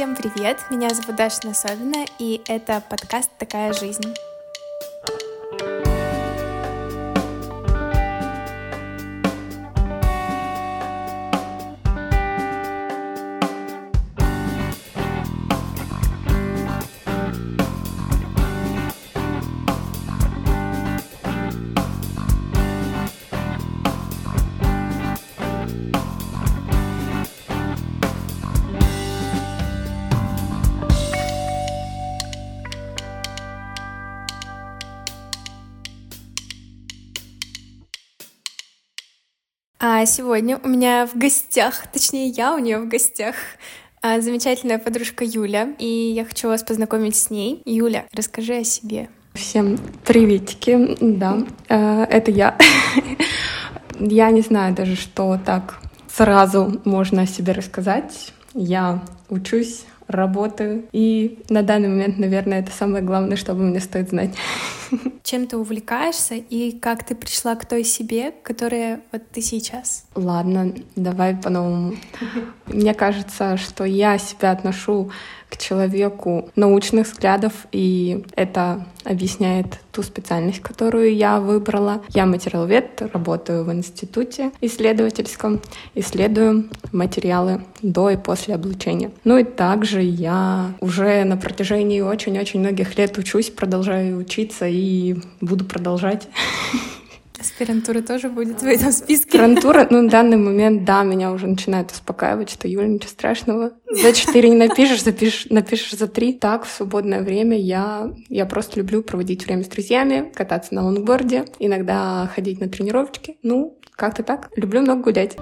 Всем привет! Меня зовут Даша Насобина, и это подкаст «Такая жизнь». А сегодня у меня в гостях, точнее, я у нее в гостях, а, замечательная подружка Юля, и я хочу вас познакомить с ней. Юля, расскажи о себе. Всем приветики, да, э, это я. Я не знаю даже, что так сразу можно о себе рассказать. Я учусь, работаю, и на данный момент, наверное, это самое главное, что мне стоит знать. Чем ты увлекаешься и как ты пришла к той себе, которая вот ты сейчас? Ладно, давай по-новому. Мне кажется, что я себя отношу к человеку научных взглядов, и это объясняет ту специальность, которую я выбрала. Я материаловед, работаю в институте исследовательском, исследую материалы до и после облучения. Ну и также я уже на протяжении очень-очень многих лет учусь, продолжаю учиться и буду продолжать. Аспирантура тоже будет в этом списке. Аспирантура, ну, в данный момент, да, меня уже начинает успокаивать, что, Юля, ничего страшного. За четыре не напишешь, запишешь, напишешь за три. Так, в свободное время я, я просто люблю проводить время с друзьями, кататься на лонгборде, иногда ходить на тренировочки. Ну, как-то так. Люблю много гулять.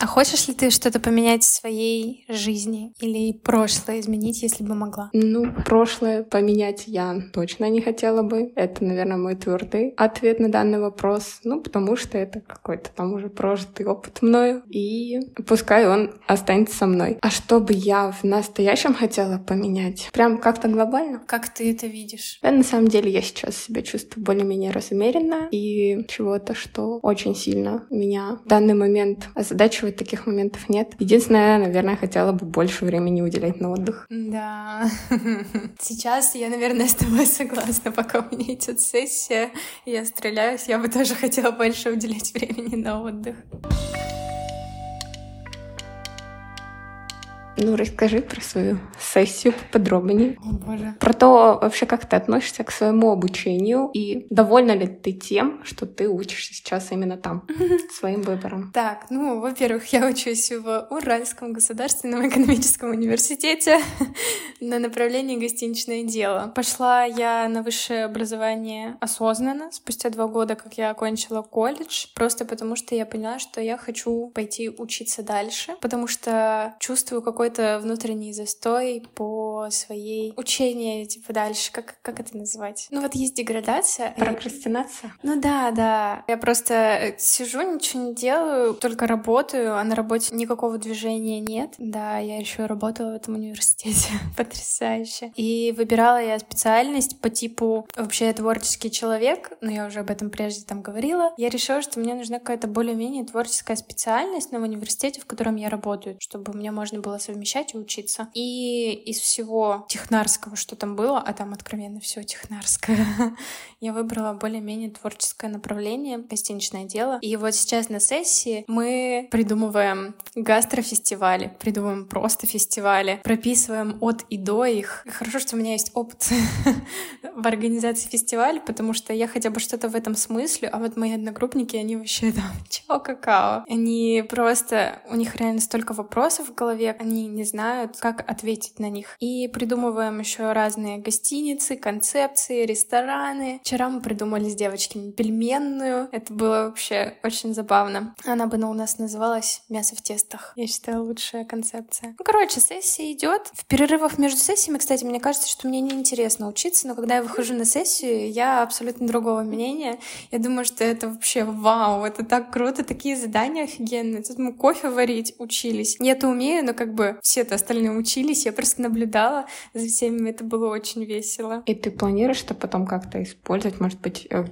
А хочешь ли ты что-то поменять в своей жизни или прошлое изменить, если бы могла? Ну, прошлое поменять я точно не хотела бы. Это, наверное, мой твердый ответ на данный вопрос. Ну, потому что это какой-то там уже прожитый опыт мною. И пускай он останется со мной. А что бы я в настоящем хотела поменять? Прям как-то глобально? Как ты это видишь? Да, на самом деле я сейчас себя чувствую более-менее разумеренно и чего-то, что очень сильно меня в данный момент озадачивает таких моментов нет. Единственное, наверное, хотела бы больше времени уделять на отдых. Да. Сейчас я, наверное, с тобой согласна, пока у меня идет сессия, я стреляюсь, я бы тоже хотела больше уделять времени на отдых. Ну, расскажи про свою сессию подробнее. О, боже. Про то, вообще, как ты относишься к своему обучению и довольна ли ты тем, что ты учишься сейчас именно там, своим выбором? Так, ну, во-первых, я учусь в Уральском государственном экономическом университете на направлении гостиничное дело. Пошла я на высшее образование осознанно, спустя два года, как я окончила колледж, просто потому что я поняла, что я хочу пойти учиться дальше, потому что чувствую какой какой-то внутренний застой по своей учению, типа дальше, как, как это называть? Ну вот есть деградация. Прокрастинация? Ну да, да. Я просто э, сижу, ничего не делаю, только работаю, а на работе никакого движения нет. Да, я еще работала в этом университете. Потрясающе. И выбирала я специальность по типу вообще творческий человек, но я уже об этом прежде там говорила. Я решила, что мне нужна какая-то более-менее творческая специальность, но в университете, в котором я работаю, чтобы мне можно было совместить совмещать и учиться. И из всего технарского, что там было, а там откровенно все технарское, я выбрала более-менее творческое направление, гостиничное дело. И вот сейчас на сессии мы придумываем гастрофестивали, придумываем просто фестивали, прописываем от и до их. Хорошо, что у меня есть опыт в организации фестиваля, потому что я хотя бы что-то в этом смысле, а вот мои одногруппники, они вообще там, чё какао. Они просто, у них реально столько вопросов в голове, они не знают, как ответить на них. И придумываем еще разные гостиницы, концепции, рестораны. Вчера мы придумали с девочками пельменную. Это было вообще очень забавно. Она бы ну, у нас называлась «Мясо в тестах». Я считаю, лучшая концепция. Ну, короче, сессия идет. В перерывах между сессиями, кстати, мне кажется, что мне неинтересно учиться, но когда я выхожу на сессию, я абсолютно другого мнения. Я думаю, что это вообще вау, это так круто, такие задания офигенные. Тут мы кофе варить учились. Я это умею, но как бы как все-то остальные учились, я просто наблюдала за всеми, это было очень весело. И ты планируешь это потом как-то использовать, может быть, э,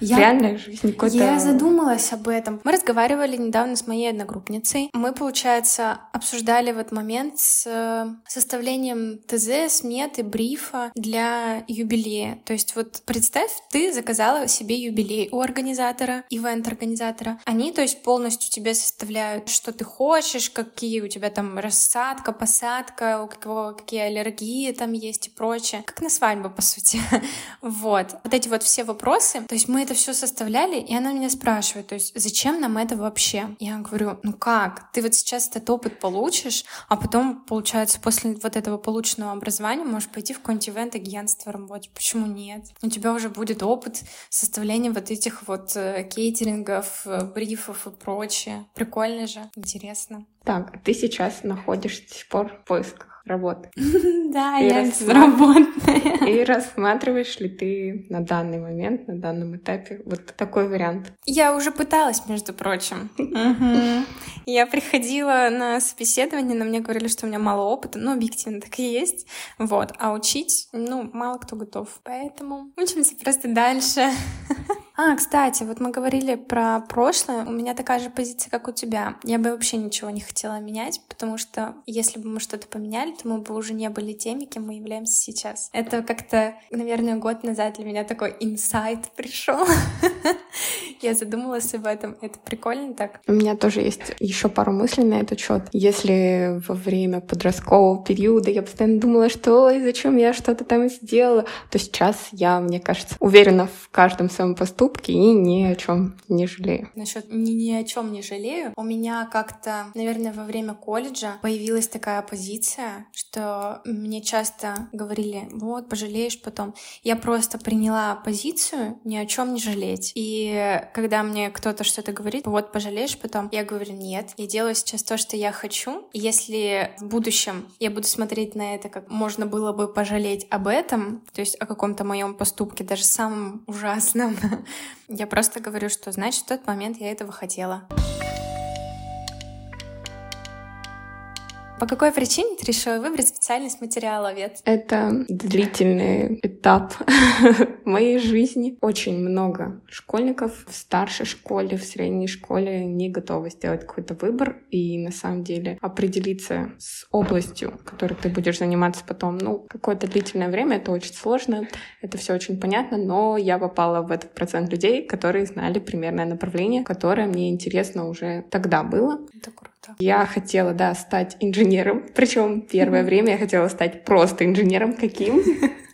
я... в реальной жизни какой-то... Я задумалась об этом. Мы разговаривали недавно с моей одногруппницей. Мы, получается, обсуждали в этот момент с э, составлением ТЗ, сметы, брифа для юбилея. То есть вот представь, ты заказала себе юбилей у организатора, ивент-организатора. Они, то есть, полностью тебе составляют, что ты хочешь, какие у тебя там рассадка, посадка, у кого какие аллергии там есть и прочее. Как на свадьбу, по сути. вот. Вот эти вот все вопросы. То есть мы это все составляли, и она меня спрашивает, то есть зачем нам это вообще? Я говорю, ну как? Ты вот сейчас этот опыт получишь, а потом, получается, после вот этого полученного образования можешь пойти в какое-нибудь ивент-агентство работать. Почему нет? У тебя уже будет опыт составления вот этих вот э, кейтерингов, э, брифов и прочее. Прикольно же, интересно. Так, а ты сейчас находишься до сих пор в поисках работы. Да, я безработная. И рассматриваешь ли ты на данный момент, на данном этапе вот такой вариант? Я уже пыталась, между прочим. Я приходила на собеседование, но мне говорили, что у меня мало опыта, но объективно так и есть. Вот. А учить, ну, мало кто готов. Поэтому учимся просто дальше. А, кстати, вот мы говорили про прошлое. У меня такая же позиция, как у тебя. Я бы вообще ничего не хотела менять, потому что если бы мы что-то поменяли, то мы бы уже не были теми, кем мы являемся сейчас. Это как-то, наверное, год назад для меня такой инсайт пришел. Я задумалась об этом. Это прикольно так. У меня тоже есть еще пару мыслей на этот счет. Если во время подросткового периода я постоянно думала, что и зачем я что-то там сделала, то сейчас я, мне кажется, уверена в каждом своем поступке, поступки и ни о чем не жалею. Насчет ни, ни о чем не жалею. У меня как-то, наверное, во время колледжа появилась такая позиция, что мне часто говорили, вот, пожалеешь потом. Я просто приняла позицию ни о чем не жалеть. И когда мне кто-то что-то говорит, вот, пожалеешь потом, я говорю, нет, я делаю сейчас то, что я хочу. И если в будущем я буду смотреть на это, как можно было бы пожалеть об этом, то есть о каком-то моем поступке, даже самом ужасном, Я просто говорю, что значит в тот момент я этого хотела. По какой причине ты решила выбрать специальность материаловед? Это длительный этап моей жизни. Очень много школьников в старшей школе, в средней школе не готовы сделать какой-то выбор и на самом деле определиться с областью, которой ты будешь заниматься потом. Ну, какое-то длительное время, это очень сложно, это все очень понятно, но я попала в этот процент людей, которые знали примерное направление, которое мне интересно уже тогда было. Это круто. Я хотела, да, стать инженером. Причем первое время я хотела стать просто инженером каким.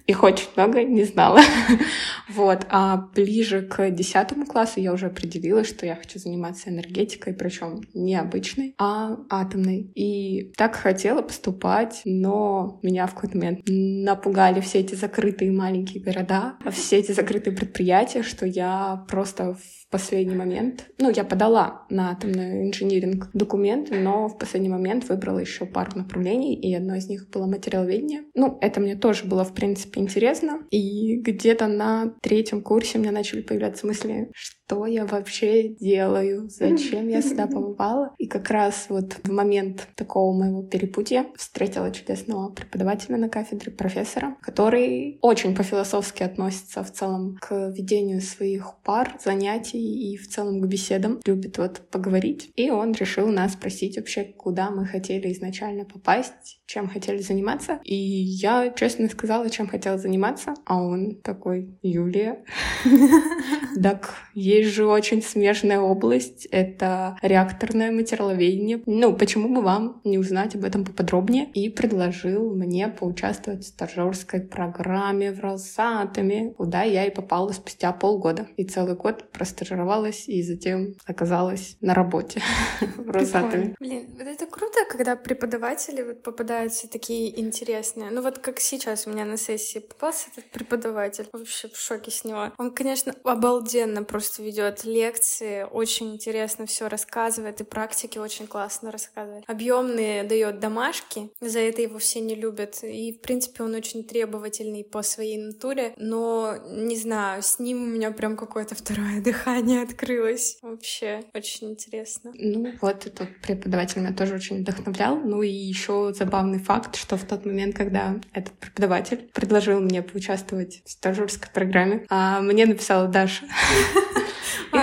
Их очень много, не знала. вот. А ближе к десятому классу я уже определилась, что я хочу заниматься энергетикой, причем не обычной, а атомной. И так хотела поступать, но меня в какой-то момент напугали все эти закрытые маленькие города, все эти закрытые предприятия, что я просто в последний момент. Ну, я подала на атомный инжиниринг документы, но в последний момент выбрала еще пару направлений, и одно из них было материаловедение. Ну, это мне тоже было, в принципе, интересно. И где-то на третьем курсе у меня начали появляться мысли, что что я вообще делаю, зачем я сюда попала. И как раз вот в момент такого моего перепутья встретила чудесного преподавателя на кафедре, профессора, который очень по-философски относится в целом к ведению своих пар, занятий и в целом к беседам. Любит вот поговорить. И он решил нас спросить вообще, куда мы хотели изначально попасть, чем хотели заниматься. И я честно сказала, чем хотела заниматься. А он такой, Юлия, так есть же очень смежная область, это реакторное материаловедение. Ну, почему бы вам не узнать об этом поподробнее? И предложил мне поучаствовать в стажерской программе в Росатоме, куда я и попала спустя полгода. И целый год простажировалась, и затем оказалась на работе в Росатоме. Блин, вот это круто, когда преподаватели вот попадаются такие интересные. Ну вот как сейчас у меня на сессии попался этот преподаватель. Вообще в шоке с него. Он, конечно, обалденно просто ведет лекции, очень интересно все рассказывает, и практики очень классно рассказывает. Объемные дает домашки, за это его все не любят. И, в принципе, он очень требовательный по своей натуре, но, не знаю, с ним у меня прям какое-то второе дыхание открылось. Вообще, очень интересно. Ну, вот этот преподаватель меня тоже очень вдохновлял. Ну и еще забавный факт, что в тот момент, когда этот преподаватель предложил мне поучаствовать в стажерской программе, а мне написала Даша.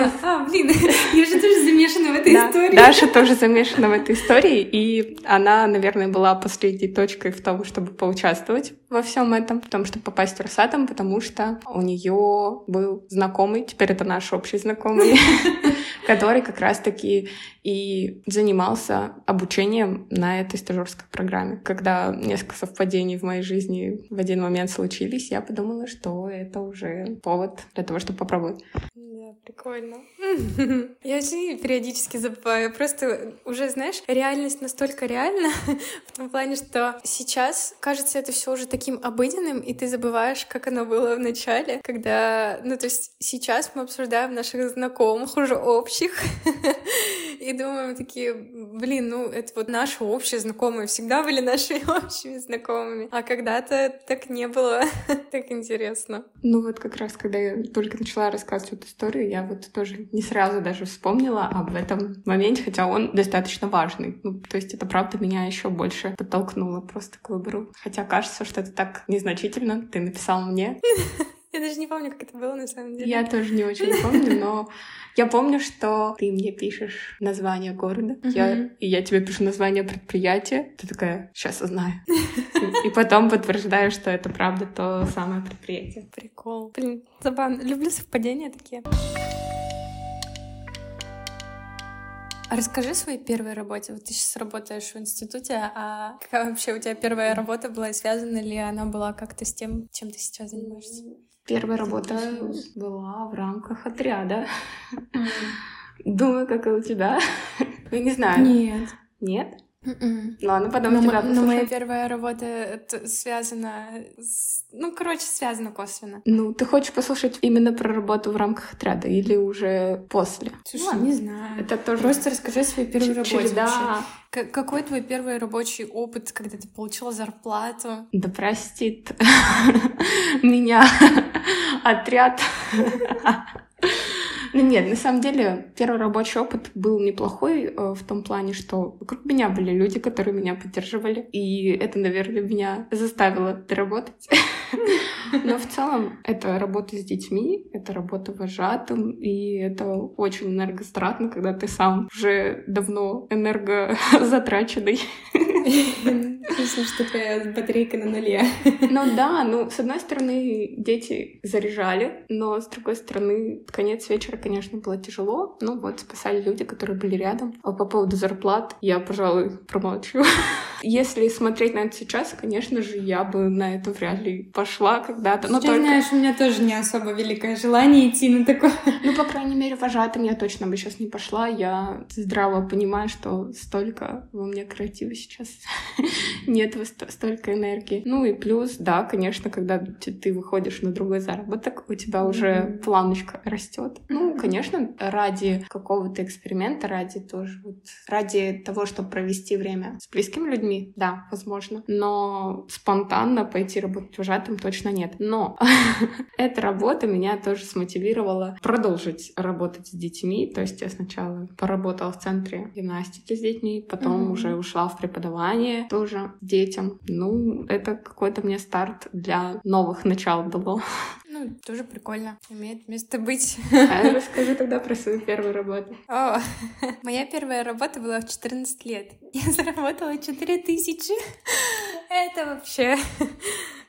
А, а, блин, я же тоже замешана в этой да, истории. Даша тоже замешана в этой истории, и она, наверное, была последней точкой в том, чтобы поучаствовать во всем этом, в том, чтобы попасть в Росатом, потому что у нее был знакомый, теперь это наш общий знакомый, который как раз-таки и занимался обучением на этой стажерской программе. Когда несколько совпадений в моей жизни в один момент случились, я подумала, что это уже повод для того, чтобы попробовать. Да, прикольно. Я очень периодически забываю. Просто уже, знаешь, реальность настолько реальна в том плане, что сейчас кажется это все уже таким обыденным, и ты забываешь, как оно было в начале, когда, ну, то есть сейчас мы обсуждаем наших знакомых уже общих, и думаем такие, блин, ну, это вот наши общие знакомые, всегда были нашими общими знакомыми, а когда-то так не было, так интересно. Ну, вот как раз, когда я только начала рассказывать эту историю, я вот тоже не сразу даже вспомнила об этом моменте, хотя он достаточно важный. Ну, то есть это правда меня еще больше подтолкнуло просто к выбору. Хотя кажется, что это так незначительно. Ты написал мне. Я даже не помню, как это было на самом деле. Я тоже не очень помню, но я помню, что ты мне пишешь название города, uh-huh. я, и я тебе пишу название предприятия. Ты такая, сейчас узнаю. И потом подтверждаешь, что это правда то самое предприятие. Прикол. Блин, забавно. Люблю совпадения такие. А расскажи о своей первой работе. Вот ты сейчас работаешь в институте, а какая вообще у тебя первая работа была? Связана ли она была как-то с тем, чем ты сейчас занимаешься? Первая работа была в рамках отряда. Думаю, как и у тебя. Я не знаю. Нет. Нет? Mm-mm. Ладно, потом но, тебя но моя первая работа связана с... Ну, короче, связана косвенно. Ну, ты хочешь послушать именно про работу в рамках отряда или уже после? Слушай, ну, не знаю. Это тоже... Просто расскажи о своей первой работе Череда... вообще. К- какой твой первый рабочий опыт, когда ты получила зарплату? Да простит меня отряд. Ну нет, на самом деле первый рабочий опыт был неплохой э, в том плане, что вокруг меня были люди, которые меня поддерживали, и это, наверное, меня заставило доработать. Но в целом это работа с детьми, это работа вожатым, и это очень энергостратно, когда ты сам уже давно энергозатраченный. Чувствую, что твоя батарейка на нуле. Ну да, ну, с одной стороны, дети заряжали, но с другой стороны, конец вечера, конечно, было тяжело. Ну вот, спасали люди, которые были рядом. А по поводу зарплат я, пожалуй, промолчу. Если смотреть на это сейчас, конечно же, я бы на это вряд ли пошла когда-то. Но только... знаешь, у меня тоже не особо великое желание идти на такое. Ну, по крайней мере, вожатым я точно бы сейчас не пошла. Я здраво понимаю, что столько во мне креатива сейчас нет столько энергии. Ну и плюс, да, конечно, когда ты выходишь на другой заработок, у тебя уже планочка растет. Ну, конечно, ради какого-то эксперимента, ради тоже вот, ради того, чтобы провести время с близкими людьми, людьми, да, возможно. Но спонтанно пойти работать вожатым точно нет. Но эта работа меня тоже смотивировала продолжить работать с детьми. То есть я сначала поработала в центре гимнастики с детьми, потом mm-hmm. уже ушла в преподавание тоже детям. Ну, это какой-то мне старт для новых начал дало. Ну, тоже прикольно. Имеет место быть. А расскажи тогда про свою первую работу. О, моя первая работа была в 14 лет. Я заработала 4 тысячи. Это вообще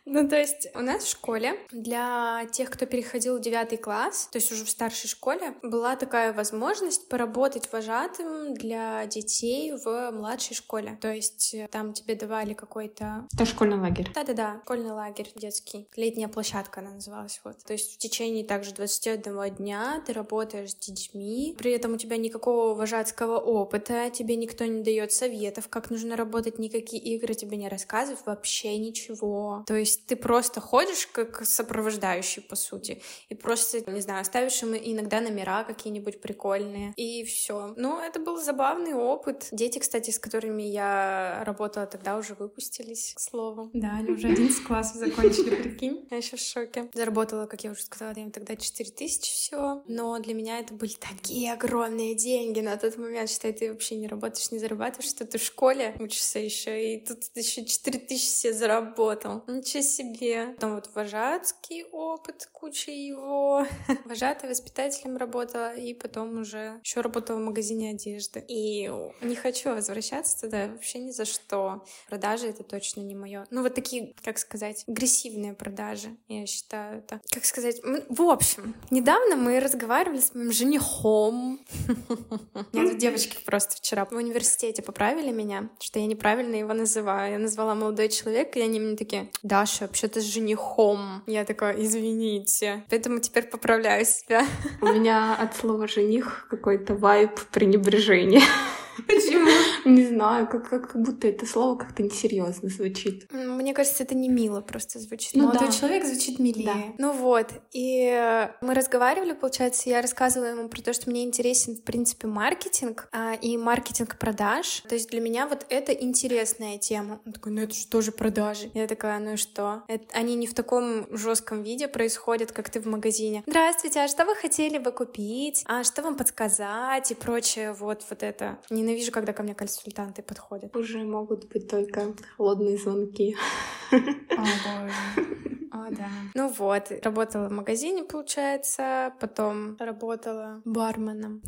ну, то есть у нас в школе для тех, кто переходил в девятый класс, то есть уже в старшей школе, была такая возможность поработать вожатым для детей в младшей школе. То есть э, там тебе давали какой-то... Это школьный лагерь. Да-да-да, школьный лагерь детский. Летняя площадка она называлась. Вот. То есть в течение также 21 дня ты работаешь с детьми, при этом у тебя никакого вожатского опыта, тебе никто не дает советов, как нужно работать, никакие игры тебе не рассказывают, вообще ничего. То есть есть ты просто ходишь как сопровождающий, по сути, и просто, не знаю, ставишь им иногда номера какие-нибудь прикольные, и все. Ну, это был забавный опыт. Дети, кстати, с которыми я работала тогда, уже выпустились, к слову. Да, они уже 11 классов закончили, прикинь. Я еще в шоке. Заработала, как я уже сказала, им тогда 4 тысячи всего, но для меня это были такие огромные деньги на тот момент, считай, ты вообще не работаешь, не зарабатываешь, что ты в школе учишься еще, и тут еще 4 тысячи себе заработал. Ничего себе. Потом вот вожатский опыт, куча его. Вожатой воспитателем работала, и потом уже еще работала в магазине одежды. И не хочу возвращаться туда вообще ни за что. Продажи — это точно не мое. Ну, вот такие, как сказать, агрессивные продажи, я считаю это. Как сказать, в общем, недавно мы разговаривали с моим женихом. Нет, девочки просто вчера в университете поправили меня, что я неправильно его называю. Я назвала молодой человек, и они мне такие, Даша, вообще-то с женихом. Я такая, извините. Поэтому теперь поправляю себя. У меня от слова жених какой-то вайб пренебрежения. Почему? Не знаю, как, как, как будто это слово как-то несерьезно звучит. Мне кажется, это не мило просто звучит. Ну, Молодой да. человек звучит милее. Да. Ну вот, и мы разговаривали, получается, я рассказывала ему про то, что мне интересен, в принципе, маркетинг а, и маркетинг продаж. То есть для меня вот это интересная тема. Он такой, ну это же тоже продажи. Я такая, ну и что? Это, они не в таком жестком виде происходят, как ты в магазине. Здравствуйте, а что вы хотели бы купить? А что вам подсказать? И прочее, вот, вот это. Ненавижу, когда ко мне консультанты подходят. Уже могут быть только холодные звонки. О, боже. О, да. Ну вот, работала в магазине, получается, потом работала барменом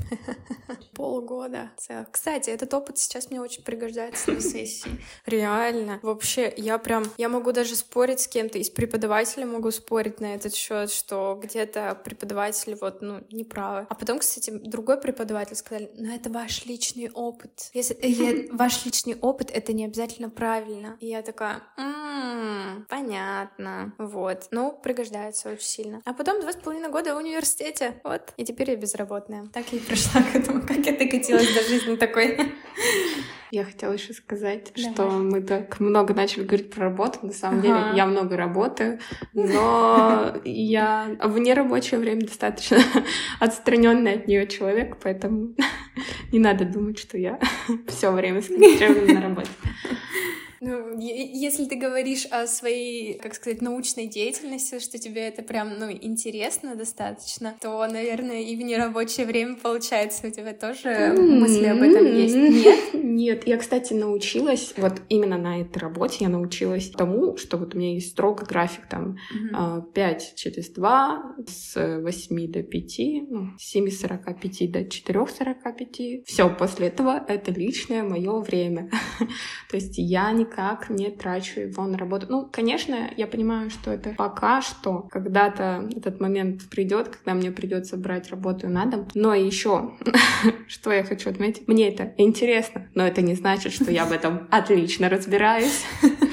полгода. Кстати, этот опыт сейчас мне очень пригождается на сессии. Реально. Вообще, я прям, я могу даже спорить с кем-то, из преподавателя могу спорить на этот счет, что где-то преподаватели вот, ну, неправы. А потом, кстати, другой преподаватель сказали, ну, это ваш личный опыт. Если э, ваш личный опыт, это не обязательно правильно. И я такая, м-м, понятно. Вот. Ну, пригождается очень сильно. А потом два с половиной года в университете. Вот. И теперь я безработная. Так я и пришла к этому. Как я докатилась до жизни такой. Я хотела еще сказать, Давай. что мы так много начали говорить про работу. На самом ага. деле я много работаю, но я в нерабочее время достаточно отстраненный от нее человек, поэтому не надо думать, что я все время сконцентрирована на работе. Ну, если ты говоришь о своей, как сказать, научной деятельности, что тебе это прям, ну, интересно достаточно, то, наверное, и в нерабочее время, получается, у тебя тоже мысли об этом есть. Нет? Нет. Я, кстати, научилась, вот именно на этой работе я научилась тому, что вот у меня есть строго график там mm 5 через 2, с 8 до 5, ну, с 7.45 до 4.45. Все, после этого это личное мое время. То есть я не никак не трачу его на работу. Ну, конечно, я понимаю, что это пока что, когда-то этот момент придет, когда мне придется брать работу на дом. Но еще, что я хочу отметить, мне это интересно, но это не значит, что я в этом отлично разбираюсь.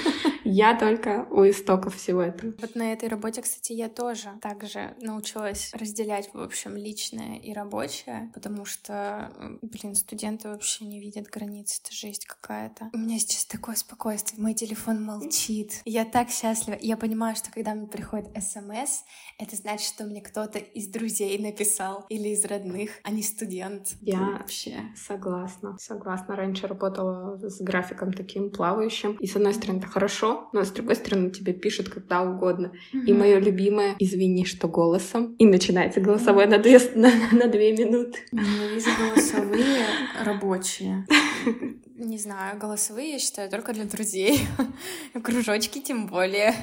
Я только у истоков всего этого. Вот на этой работе, кстати, я тоже также научилась разделять, в общем, личное и рабочее, потому что, блин, студенты вообще не видят границ, это жесть какая-то. У меня сейчас такое спокойствие, мой телефон молчит. Я так счастлива. Я понимаю, что когда мне приходит смс, это значит, что мне кто-то из друзей написал или из родных, а не студент. Я вообще согласна. Согласна. Раньше работала с графиком таким плавающим. И с одной стороны, это хорошо, но с другой стороны тебе пишут когда угодно. Mm-hmm. И мое любимое «извини, что голосом». И начинается голосовой mm-hmm. на, две, на, на две минуты. Ненавижу голосовые рабочие. Не знаю, голосовые я считаю только для друзей. Кружочки тем более.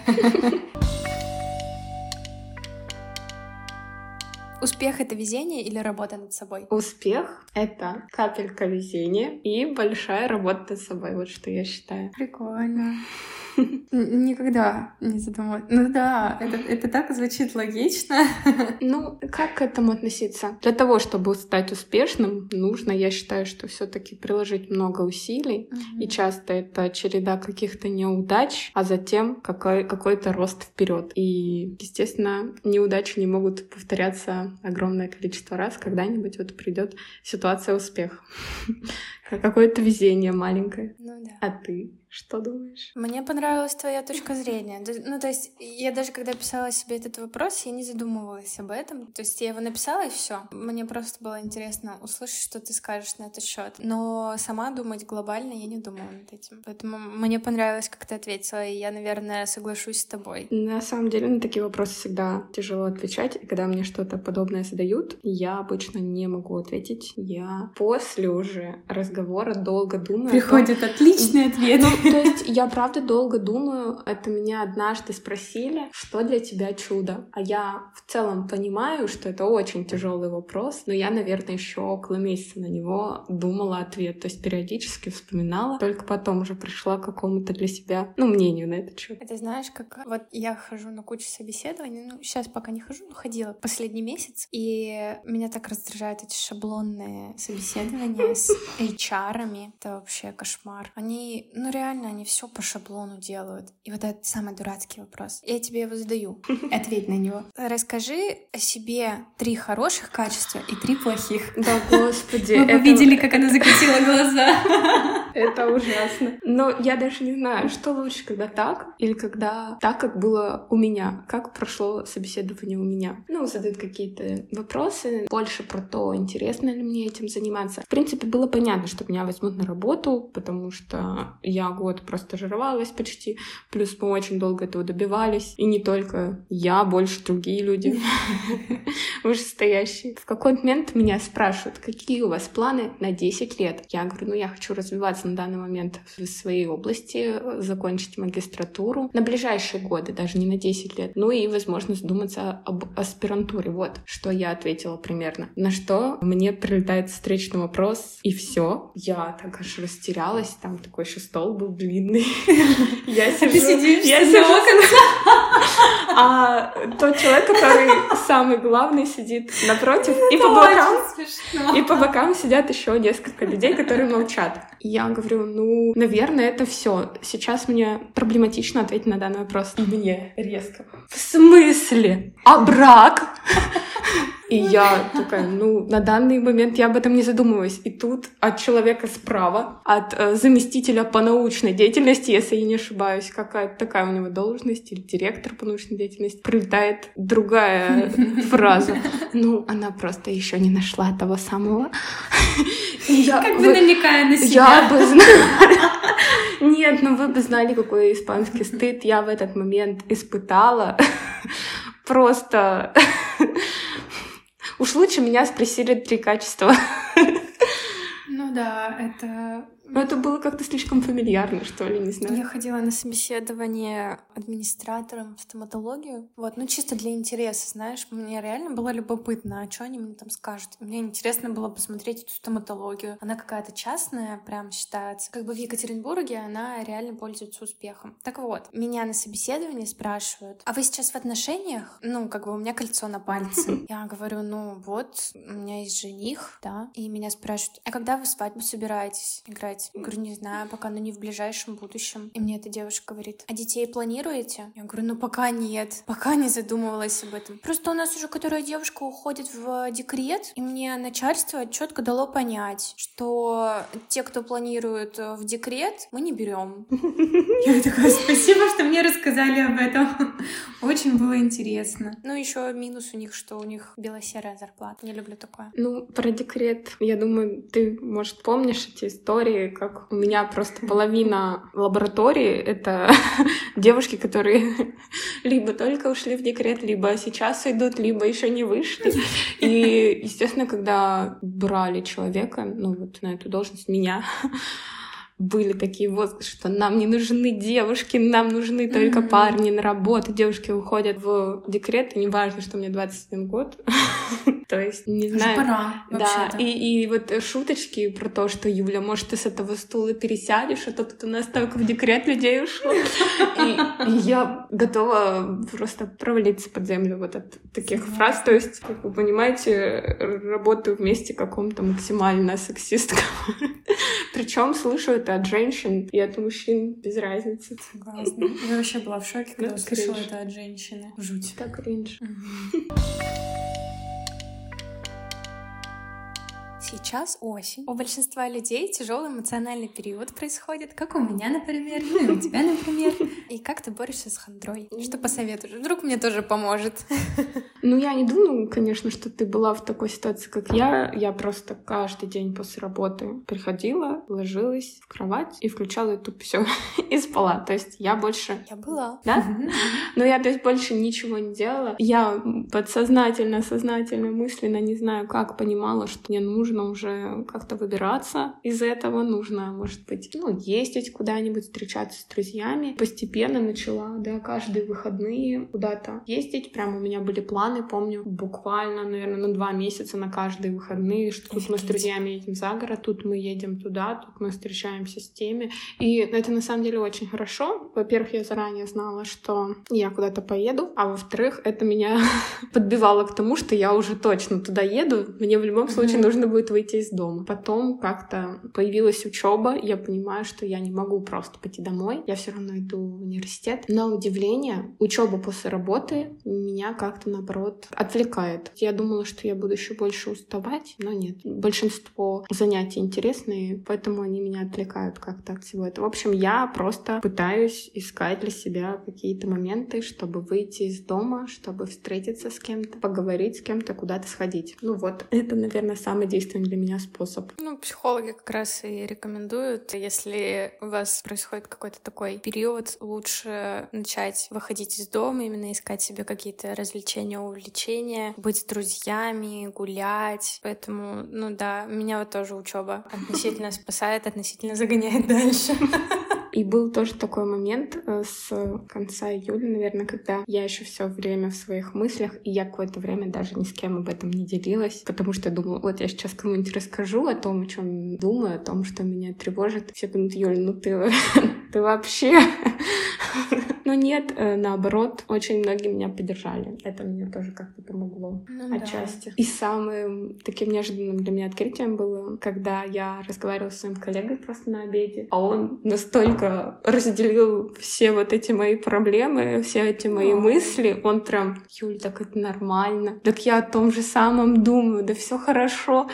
Успех — это везение или работа над собой? Успех — это капелька везения и большая работа над собой. Вот что я считаю. Прикольно. Никогда не задумывалась. Ну да, это, это так звучит логично. Ну, как к этому относиться? Для того, чтобы стать успешным, нужно, я считаю, что все таки приложить много усилий. Угу. И часто это череда каких-то неудач, а затем какой- какой-то рост вперед. И, естественно, неудачи не могут повторяться огромное количество раз. Когда-нибудь вот придет ситуация успеха. Какое-то везение маленькое. Ну да. А ты? Что думаешь? Мне понравилась твоя точка зрения. Ну, то есть, я даже когда писала себе этот вопрос, я не задумывалась об этом. То есть, я его написала и все. Мне просто было интересно услышать, что ты скажешь на этот счет. Но сама думать глобально я не думала над этим. Поэтому мне понравилось, как ты ответила, и я, наверное, соглашусь с тобой. На самом деле, на такие вопросы всегда тяжело отвечать. И когда мне что-то подобное задают, я обычно не могу ответить. Я после уже разговора долго думаю. Приходит том... отличный ответ. Ну, то есть я правда долго думаю. Это меня однажды спросили, что для тебя чудо. А я в целом понимаю, что это очень тяжелый вопрос, но я, наверное, еще около месяца на него думала ответ. То есть периодически вспоминала, только потом уже пришла к какому-то для себя, ну, мнению на этот счет. Это знаешь, как вот я хожу на кучу собеседований, ну, сейчас пока не хожу, но ходила последний месяц, и меня так раздражают эти шаблонные собеседования с HR-ами. Это вообще кошмар. Они, ну, реально, они все по шаблону делают. И вот это самый дурацкий вопрос. Я тебе его задаю. Ответь на него. Расскажи о себе три хороших качества и три плохих. Да, господи. Мы это... видели, как она закатила глаза. Это ужасно. Но я даже не знаю, что лучше, когда так или когда так, как было у меня. Как прошло собеседование у меня. Ну, задают какие-то вопросы, больше про то, интересно ли мне этим заниматься. В принципе, было понятно, что меня возьмут на работу, потому что я год просто жировалась почти, плюс мы очень долго этого добивались. И не только я, больше другие люди вышестоящие. В какой момент меня спрашивают, какие у вас планы на 10 лет? Я говорю, ну я хочу развиваться на данный момент в своей области, закончить магистратуру на ближайшие годы, даже не на 10 лет. Ну и, возможно, задуматься об аспирантуре. Вот, что я ответила примерно. На что мне прилетает встречный вопрос, и все. Я так аж растерялась, там такой еще стол был длинный. Я сижу... Ты сидишь я сижу а тот человек, который самый главный, сидит напротив, и по бокам, и по бокам сидят еще несколько людей, которые молчат. Я говорю, ну, наверное, это все. Сейчас мне проблематично ответить на данный вопрос. И мне резко. В смысле? А брак? И я такая, ну, на данный момент я об этом не задумываюсь. И тут от человека справа, от э, заместителя по научной деятельности, если я не ошибаюсь, какая-то такая у него должность, или директор по научной деятельности, прилетает другая фраза. Ну, она просто еще не нашла того самого. Как бы намекая на себя. Я бы знала. Нет, ну вы бы знали, какой испанский стыд я в этот момент испытала. Просто Уж лучше меня спросили три качества. Ну да, это но это было как-то слишком фамильярно, что ли, не знаю. Я ходила на собеседование администратором в стоматологию. Вот, ну чисто для интереса, знаешь, мне реально было любопытно, а что они мне там скажут. Мне интересно было посмотреть эту стоматологию. Она какая-то частная, прям считается. Как бы в Екатеринбурге она реально пользуется успехом. Так вот, меня на собеседовании спрашивают, а вы сейчас в отношениях? Ну, как бы у меня кольцо на пальце. Я говорю, ну вот, у меня есть жених, да. И меня спрашивают, а когда вы свадьбу собираетесь играть? Сказать? Я говорю, не знаю, пока, но не в ближайшем будущем. И мне эта девушка говорит, а детей планируете? Я говорю, ну пока нет, пока не задумывалась об этом. Просто у нас уже которая девушка уходит в декрет, и мне начальство четко дало понять, что те, кто планирует в декрет, мы не берем. Я такая, спасибо, что мне рассказали об этом. Очень было интересно. Ну, еще минус у них, что у них белосерая зарплата. Не люблю такое. Ну, про декрет, я думаю, ты, может, помнишь эти истории, как у меня просто половина лаборатории — это девушки, которые либо только ушли в декрет, либо сейчас идут, либо еще не вышли. И, естественно, когда брали человека, ну вот на эту должность, меня, были такие вот, что нам не нужны девушки, нам нужны только mm-hmm. парни на работу. Девушки уходят в декрет, и не важно, что мне 21 год. То есть, не знаю. пора, Да, и, и вот шуточки про то, что, Юля, может, ты с этого стула пересядешь, а то тут у нас только в декрет людей ушло. И, я готова просто провалиться под землю вот от таких фраз. То есть, как вы понимаете, работаю вместе каком-то максимально сексистском. Причем слышу это от женщин и от мужчин без разницы. Согласна. Я вообще была в шоке, когда услышала это от женщины. Жуть. Так кринж. Сейчас осень. У большинства людей тяжелый эмоциональный период происходит, как у меня, например, ну и у тебя, например. И как ты борешься с хандрой? Что посоветуешь? Вдруг мне тоже поможет. Ну, я не думаю, конечно, что ты была в такой ситуации, как я. Я просто каждый день после работы приходила, ложилась в кровать и включала YouTube все и спала. То есть я больше... Я была. Да? Но я, то есть, больше ничего не делала. Я подсознательно, сознательно, мысленно, не знаю как, понимала, что мне нужно уже как-то выбираться из этого. Нужно, может быть, ну, ездить куда-нибудь, встречаться с друзьями. Постепенно начала, да, каждые выходные куда-то ездить. Прям у меня были планы, помню, буквально, наверное, на два месяца на каждые выходные, что тут мы с друзьями едем за город, тут мы едем туда, тут мы встречаемся с теми. И это на самом деле очень хорошо. Во-первых, я заранее знала, что я куда-то поеду, а во-вторых, это меня подбивало к тому, что я уже точно туда еду, мне в любом случае нужно будет выйти из дома. Потом как-то появилась учеба, я понимаю, что я не могу просто пойти домой, я все равно иду в университет. На удивление, учеба после работы меня как-то наоборот отвлекает. Я думала, что я буду еще больше уставать, но нет. Большинство занятий интересные, поэтому они меня отвлекают как-то от всего этого. В общем, я просто пытаюсь искать для себя какие-то моменты, чтобы выйти из дома, чтобы встретиться с кем-то, поговорить с кем-то, куда-то сходить. Ну вот, это, наверное, самый действенный для меня способ. Ну, психологи как раз и рекомендуют, если у вас происходит какой-то такой период, лучше начать выходить из дома, именно искать себе какие-то развлечения, увлечения, быть с друзьями, гулять. Поэтому, ну да, меня вот тоже учеба относительно спасает, относительно загоняет дальше. И был тоже такой момент э, с конца июля, наверное, когда я еще все время в своих мыслях, и я какое-то время даже ни с кем об этом не делилась, потому что думала, вот я сейчас кому-нибудь расскажу о том, о чем думаю, о том, что меня тревожит. Все думают, Юль, ну ты, ты вообще... Но нет, э, наоборот, очень многие меня поддержали. Это мне тоже как-то помогло ну, отчасти. Да. И самым таким неожиданным для меня открытием было, когда я разговаривала с своим коллегой просто на обеде, а он настолько разделил все вот эти мои проблемы, все эти мои Ой. мысли. Он прям, Юль, так это нормально. Так я о том же самом думаю, да все хорошо.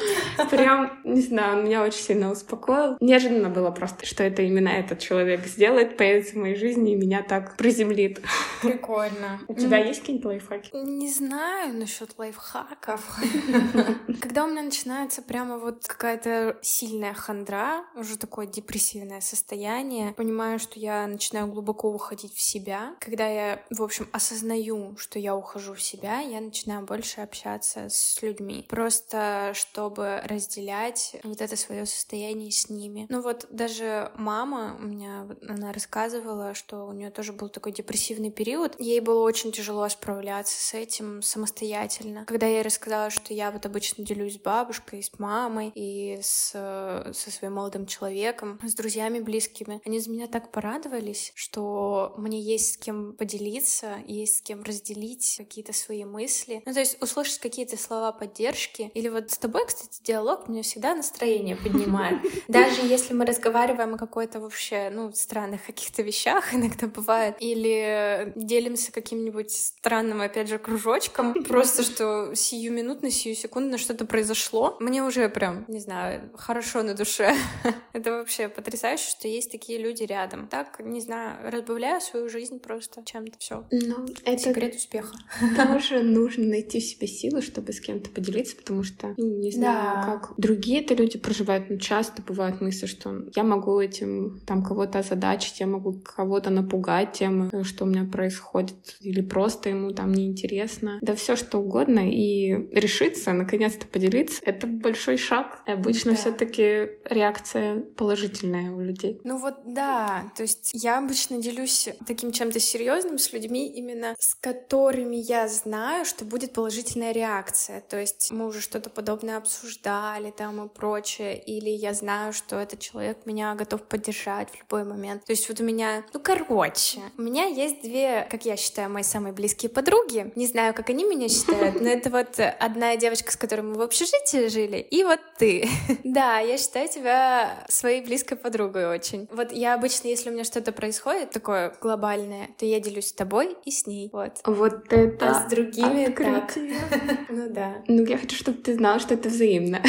Прям, не знаю, меня очень сильно успокоил. Неожиданно было просто, что это именно этот человек сделает, появится в моей жизни и меня так приземлит. Прикольно. У тебя есть какие-нибудь лайфхаки? Не знаю насчет лайфхаков. Когда у меня начинается прямо вот какая-то сильная хандра, уже такое депрессивное состояние, понимаю, что я начинаю глубоко уходить в себя. Когда я, в общем, осознаю, что я ухожу в себя, я начинаю больше общаться с людьми. Просто чтобы разделять вот это свое состояние с ними. Ну вот даже мама у меня, она рассказывала, что у нее тоже был такой депрессивный период. Ей было очень тяжело справляться с этим самостоятельно. Когда я ей рассказала, что я вот обычно делюсь с бабушкой, с мамой и с, со своим молодым человеком, с друзьями близкими, они за меня так порадовались, что мне есть с кем поделиться, есть с кем разделить какие-то свои мысли. Ну, то есть услышать какие-то слова поддержки. Или вот с тобой, кстати, диалог мне всегда настроение поднимает. Даже если мы разговариваем о какой-то вообще, ну, странных каких-то вещах, иногда бывает, или делимся каким-нибудь странным, опять же, кружочком, просто что сиюминутно, сию секундно что-то произошло, мне уже прям, не знаю, хорошо на душе. Это вообще потрясающе, что есть такие люди рядом. Так, не знаю, разбавляю свою жизнь просто чем-то все. Ну, это секрет успеха. Тоже нужно найти в себе силы, чтобы с кем-то поделиться, потому что, ну, не знаю, да. как другие-то люди проживают, но часто бывают мысли, что я могу этим там кого-то озадачить, я могу кого-то напугать тем, темы, что у меня происходит, или просто ему там неинтересно. Да все что угодно. И решиться, наконец-то поделиться, это большой шаг. И обычно да. все-таки реакция положительная у людей. Ну вот да, то есть я обычно делюсь таким чем-то серьезным с людьми, именно с которыми я знаю, что будет положительная реакция. То есть мы уже что-то подобное обсуждали там и прочее, или я знаю, что этот человек меня готов поддержать в любой момент. То есть вот у меня, ну короче, У меня есть две, как я считаю, мои самые близкие подруги. Не знаю, как они меня считают, но это вот одна девочка, с которой мы в общежитии жили, и вот ты. Да, я считаю тебя своей близкой подругой очень. Вот я обычно, если у меня что-то происходит такое глобальное, то я делюсь с тобой и с ней. Вот. Вот это А с другими так. открытие. Ну да. Ну, я хочу, чтобы ты знала, что это взаимно.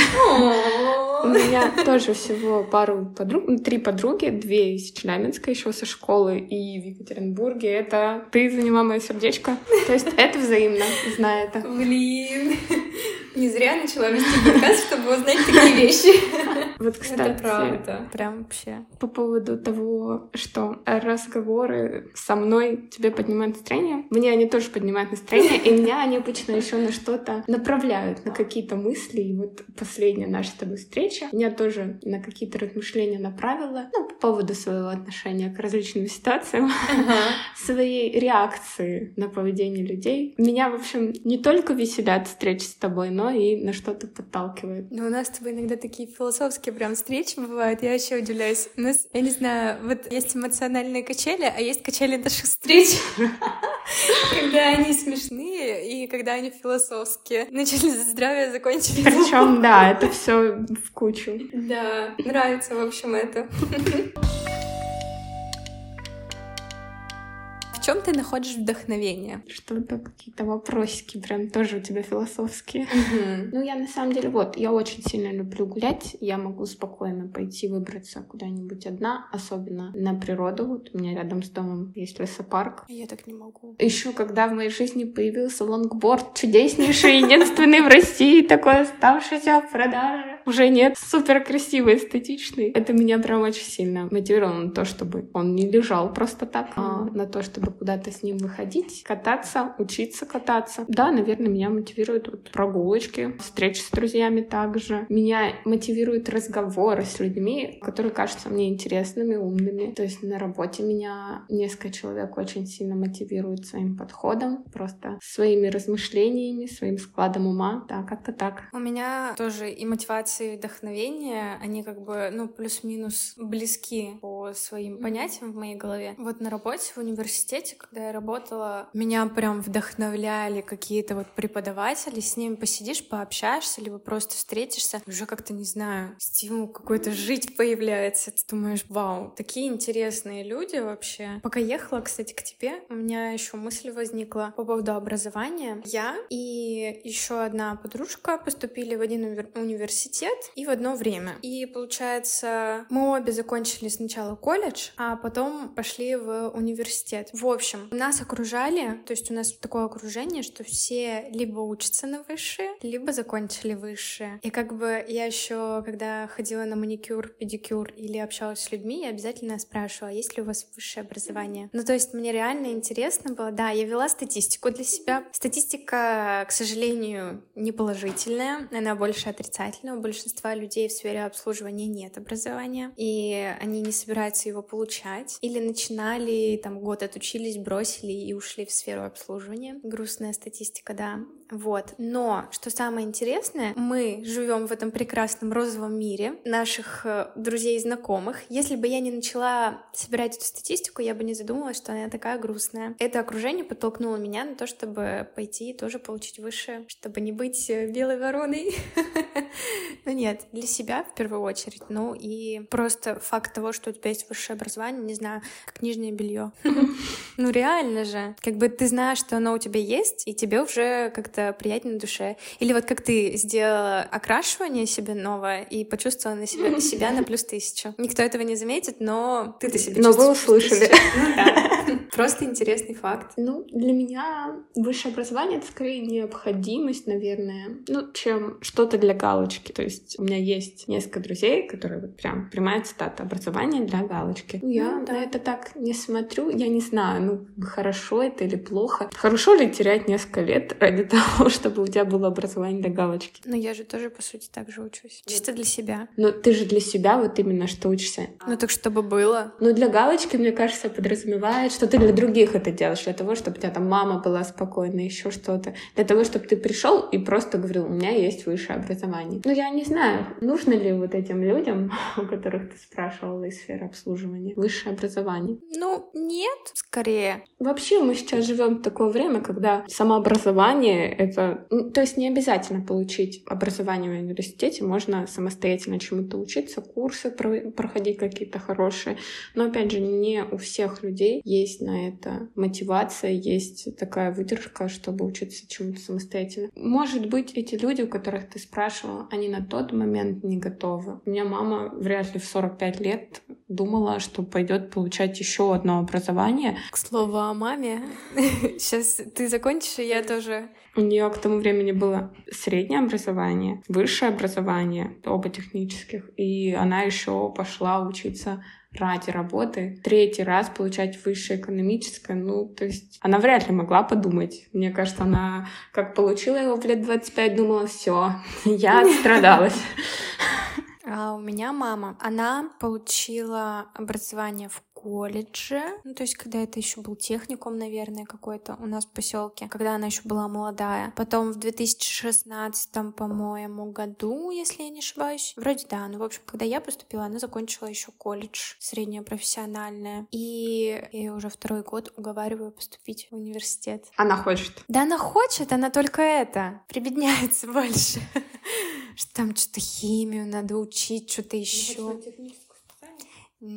У меня тоже всего пару подруг, ну, три подруги, две из Челябинска еще со школы и в Екатеринбурге. Это ты заняла мое сердечко. То есть это взаимно, знаю это. Блин. Не зря начала вести подкаст, чтобы узнать такие вещи. Вот, кстати, Это правда. Прям вообще. по поводу того, что разговоры со мной тебе поднимают настроение, мне они тоже поднимают настроение, и меня они обычно еще на что-то направляют, на какие-то мысли. И вот последняя наша с тобой встреча меня тоже на какие-то размышления направила, ну, по поводу своего отношения к различным ситуациям, своей реакции на поведение людей. Меня, в общем, не только веселят встречи с тобой, но и на что-то подталкивает. Ну, у нас с тобой иногда такие философские прям встречи бывают. Я вообще удивляюсь. У нас, я не знаю, вот есть эмоциональные качели, а есть качели наших встреч. Когда они смешные и когда они философские. Начали за здравие, закончили. за- Причем, да, это все в кучу. Да, нравится, в общем, это. чем ты находишь вдохновение? Что-то какие-то вопросики прям тоже у тебя философские. Ну, я на самом деле, вот, я очень сильно люблю гулять. Я могу спокойно пойти выбраться куда-нибудь одна, особенно на природу. Вот у меня рядом с домом есть лесопарк. Я так не могу. Еще когда в моей жизни появился лонгборд, чудеснейший, единственный в России, такой оставшийся в продаже. Уже нет, супер красивый, эстетичный. Это меня прям очень сильно мотивировало на то, чтобы он не лежал просто так, а на то, чтобы куда-то с ним выходить, кататься, учиться кататься. Да, наверное, меня мотивируют вот прогулочки, встречи с друзьями также. Меня мотивируют разговоры с людьми, которые кажутся мне интересными, умными. То есть на работе меня несколько человек очень сильно мотивируют своим подходом, просто своими размышлениями, своим складом ума. Да, как-то так. У меня тоже и мотивация, и вдохновение, они как бы, ну, плюс-минус близки по своим понятиям в моей голове. Вот на работе, в университете, когда я работала, меня прям вдохновляли какие-то вот преподаватели, с ними посидишь, пообщаешься, либо просто встретишься, уже как-то, не знаю, стимул какой-то жить появляется. Ты думаешь, вау, такие интересные люди вообще. Пока ехала, кстати, к тебе, у меня еще мысль возникла по поводу образования. Я и еще одна подружка поступили в один универ- университет и в одно время. И получается, мы обе закончили сначала колледж, а потом пошли в университет. В общем, нас окружали, то есть у нас такое окружение, что все либо учатся на высшее, либо закончили высшее. И как бы я еще, когда ходила на маникюр, педикюр или общалась с людьми, я обязательно спрашивала, есть ли у вас высшее образование. Ну, то есть мне реально интересно было. Да, я вела статистику для себя. Статистика, к сожалению, не положительная, она больше отрицательная. У большинства людей в сфере обслуживания нет образования, и они не собираются его получать. Или начинали, там, год отучились, бросили и ушли в сферу обслуживания. Грустная статистика, да. Вот. Но, что самое интересное, мы живем в этом прекрасном розовом мире наших э, друзей и знакомых. Если бы я не начала собирать эту статистику, я бы не задумалась, что она такая грустная. Это окружение подтолкнуло меня на то, чтобы пойти и тоже получить высшее, чтобы не быть э, белой вороной. Ну нет, для себя в первую очередь. Ну и просто факт того, что у тебя есть высшее образование, не знаю, как нижнее белье. Ну реально же. Как бы ты знаешь, что оно у тебя есть, и тебе уже как-то приятнее на душе. Или вот как ты сделала окрашивание себе новое и почувствовала на себя, себя на плюс тысячу. Никто этого не заметит, но ты-то себе Но вы услышали. Ну да. Просто интересный факт. Ну, для меня высшее образование — это скорее необходимость, наверное, ну, чем что-то для галочки. То есть у меня есть несколько друзей, которые вот прям прямая цитата «образование для галочки». Ну, я Ну, да. на это так не смотрю, я не знаю, ну, хорошо это или плохо. Хорошо ли терять несколько лет ради того, того, чтобы у тебя было образование для галочки. Но я же тоже, по сути, так же учусь. Чисто для себя. Но ты же для себя вот именно что учишься. Ну так чтобы было. Ну для галочки, мне кажется, подразумевает, что ты для других это делаешь, для того, чтобы у тебя там мама была спокойна, еще что-то. Для того, чтобы ты пришел и просто говорил, у меня есть высшее образование. Ну я не знаю, нужно ли вот этим людям, у которых ты спрашивала из сферы обслуживания, высшее образование. Ну, нет, скорее. Вообще мы сейчас живем в такое время, когда самообразование — это... ну, то есть не обязательно получить образование в университете, можно самостоятельно чему-то учиться, курсы про- проходить какие-то хорошие. Но, опять же, не у всех людей есть на это мотивация, есть такая выдержка, чтобы учиться чему-то самостоятельно. Может быть, эти люди, у которых ты спрашивала, они на тот момент не готовы. У меня мама вряд ли в 45 лет думала, что пойдет получать еще одно образование. К слову о маме. Сейчас ты закончишь, и я тоже. У нее к тому времени было среднее образование, высшее образование, оба технических, и она еще пошла учиться ради работы, третий раз получать высшее экономическое, ну, то есть она вряд ли могла подумать. Мне кажется, она как получила его в лет 25, думала, все, я страдалась. А у меня мама, она получила образование в колледже, ну, то есть, когда это еще был техникум, наверное, какой-то у нас в поселке, когда она еще была молодая. Потом в 2016, по-моему, году, если я не ошибаюсь, вроде да, ну, в общем, когда я поступила, она закончила еще колледж, среднее профессиональное, и я уже второй год уговариваю поступить в университет. Она хочет. Да, она хочет, она только это, прибедняется больше. Что там что-то химию надо учить, что-то еще.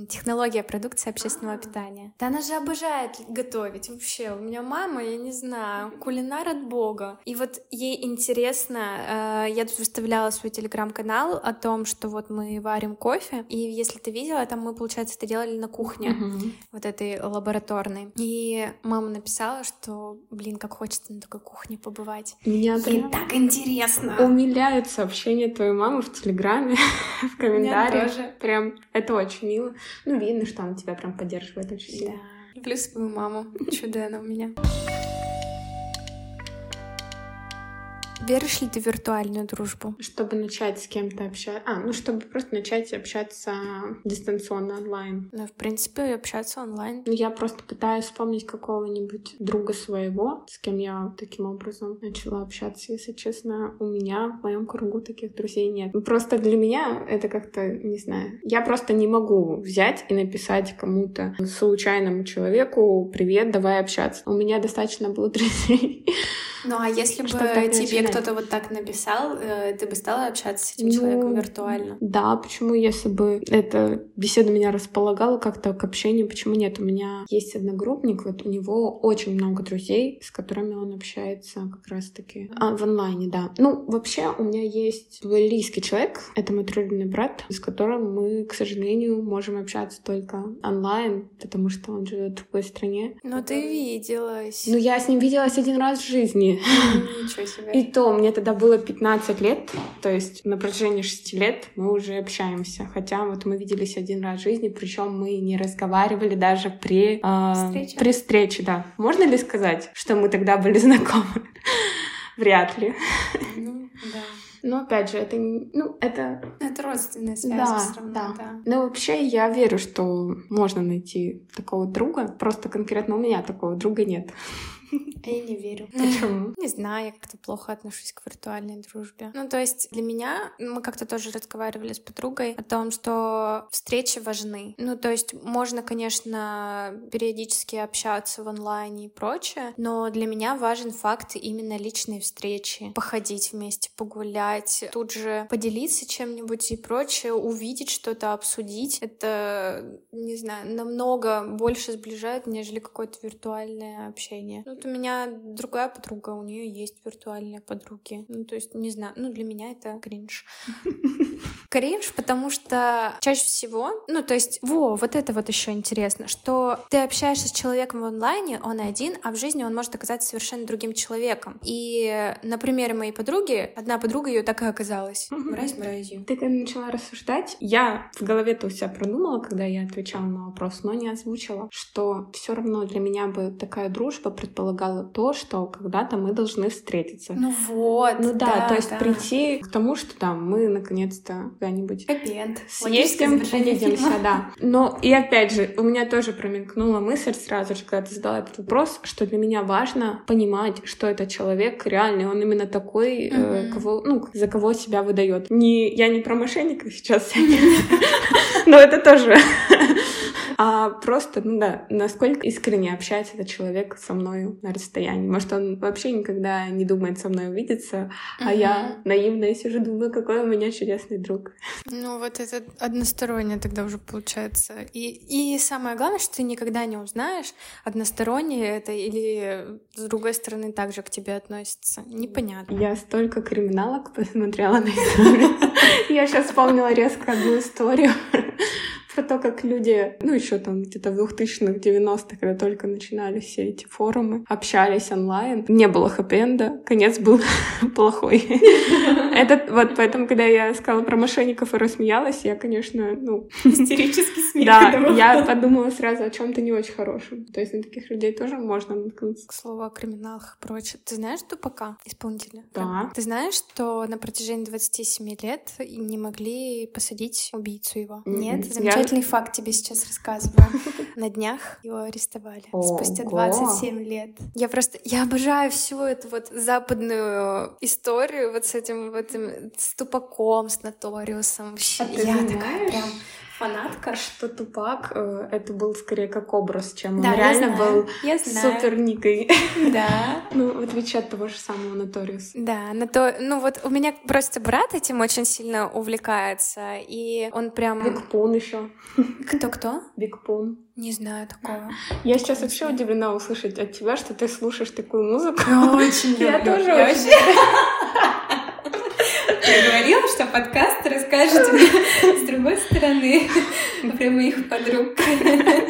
Технология продукции общественного питания. Да она же обожает готовить вообще. У меня мама, я не знаю, кулинар от бога. И вот ей интересно, э, я тут выставляла свой телеграм-канал о том, что вот мы варим кофе, и если ты видела, там мы, получается, это делали на кухне, Мгм. вот этой лабораторной. И мама написала, что, блин, как хочется на такой кухне побывать. Меня Ей прям так интересно. умиляют сообщения твоей мамы в Телеграме, в комментариях. Прям это очень мило. Ну, видно, что она тебя прям поддерживает очень Да. сильно. Люблю свою маму. Чудо она у меня. Веришь ли ты в виртуальную дружбу? Чтобы начать с кем-то общаться. А, ну, чтобы просто начать общаться дистанционно онлайн. Ну, в принципе, общаться онлайн. Ну, я просто пытаюсь вспомнить какого-нибудь друга своего, с кем я таким образом начала общаться. Если честно, у меня в моем кругу таких друзей нет. Ну, Просто для меня это как-то, не знаю, я просто не могу взять и написать кому-то, случайному человеку, привет, давай общаться. У меня достаточно было друзей. Ну, а если бы тебе кто-то вот так написал, э, ты бы стала общаться с этим Ну, человеком виртуально? Да, почему, если бы эта беседа меня располагала как-то к общению, почему нет? У меня есть одногруппник, вот у него очень много друзей, с которыми он общается как раз-таки а, в онлайне, да. Ну, вообще, у меня есть близкий человек, это мой трудный брат, с которым мы, к сожалению, можем общаться только онлайн, потому что он живет в другой стране. Ну, ты виделась. Ну, я с ним виделась один раз в жизни. Ничего себе. И то мне тогда было 15 лет, то есть на протяжении 6 лет мы уже общаемся. Хотя вот мы виделись один раз в жизни, причем мы не разговаривали даже при, а, Встрече? при встрече. Да. Можно ли сказать, что мы тогда были знакомы? Вряд ли. Ну, да. Но опять же, это ну это Это родственная связь да, всё равно, да. да. Но вообще я верю, что можно найти такого друга. Просто конкретно у меня такого друга нет. Я не верю. Почему? Не знаю, я как-то плохо отношусь к виртуальной дружбе. Ну, то есть для меня, мы как-то тоже разговаривали с подругой о том, что встречи важны. Ну, то есть можно, конечно, периодически общаться в онлайне и прочее, но для меня важен факт именно личной встречи. Походить вместе, погулять, тут же поделиться чем-нибудь и прочее, увидеть что-то, обсудить. Это, не знаю, намного больше сближает, нежели какое-то виртуальное общение. Ну, Вот у меня другая подруга, у нее есть виртуальные подруги. Ну, то есть, не знаю, ну, для меня это кринж. Кринж, потому что чаще всего, ну, то есть, во, вот это вот еще интересно, что ты общаешься с человеком в онлайне, он один, а в жизни он может оказаться совершенно другим человеком. И на примере моей подруги, одна подруга ее так и оказалась. Мразь мразью. Ты когда начала рассуждать, я в голове-то у себя продумала, когда я отвечала на вопрос, но не озвучила, что все равно для меня бы такая дружба предполагала предполагало то, что когда-то мы должны встретиться. Ну вот. Ну да, да то есть да. прийти к тому, что там мы наконец-то когда-нибудь Хэппи-энд. съездим, увидимся, да. Но и опять же, у меня тоже промелькнула мысль сразу же, когда ты задала этот вопрос, что для меня важно понимать, что этот человек реальный, он именно такой, э, Мгм. кого, ну, за кого себя выдает. Не, я не про мошенников сейчас, но это тоже. А просто, ну да, насколько искренне общается этот человек со мной на расстоянии. Может, он вообще никогда не думает со мной увидеться, а я наивная сижу, думаю, какой у меня чудесный друг. Ну, вот это одностороннее тогда уже получается. И, и самое главное, что ты никогда не узнаешь, одностороннее это или с другой стороны также к тебе относится. Непонятно. Я столько криминалок посмотрела на историю. Я сейчас вспомнила резко одну историю про то, как люди, ну, еще там где-то в 2000-х, 90-х, когда только начинали все эти форумы, общались онлайн. Не было хэппи-энда, конец был плохой. Это вот поэтому, когда я сказала про мошенников и рассмеялась, я, конечно, ну, Истерический смех. да, я подумала сразу о чем-то не очень хорошем. То есть на таких людей тоже можно наткнуться. К слову о криминалах и прочее. Ты знаешь Тупака, исполнителя? Да. Ты знаешь, что на протяжении 27 лет не могли посадить убийцу его? Мгм. Нет? Я- Замечательный факт тебе сейчас рассказываю. На днях его арестовали. Спустя Ого. 27 лет. Я просто... Я обожаю всю эту вот западную историю вот с этим вот с Тупаком, с Notorious ом. Вообще, А я такая прям фанатка. Что Тупак, э, это был скорее как образ, чем он Да, я реально знаю, был я знаю. супер никой. Да. Ну, в отличие от того же самого Notorious а. Да, на то, ну вот у меня просто брат этим очень сильно увлекается, и он прям... Big Pun еще. Кто-кто? Big Pun. Не знаю такого. Я сейчас вообще удивлена услышать от тебя, что ты слушаешь такую музыку. Очень Я тоже Я очень. Я говорила, что подкаст расскажет мне с другой стороны про моих подруг.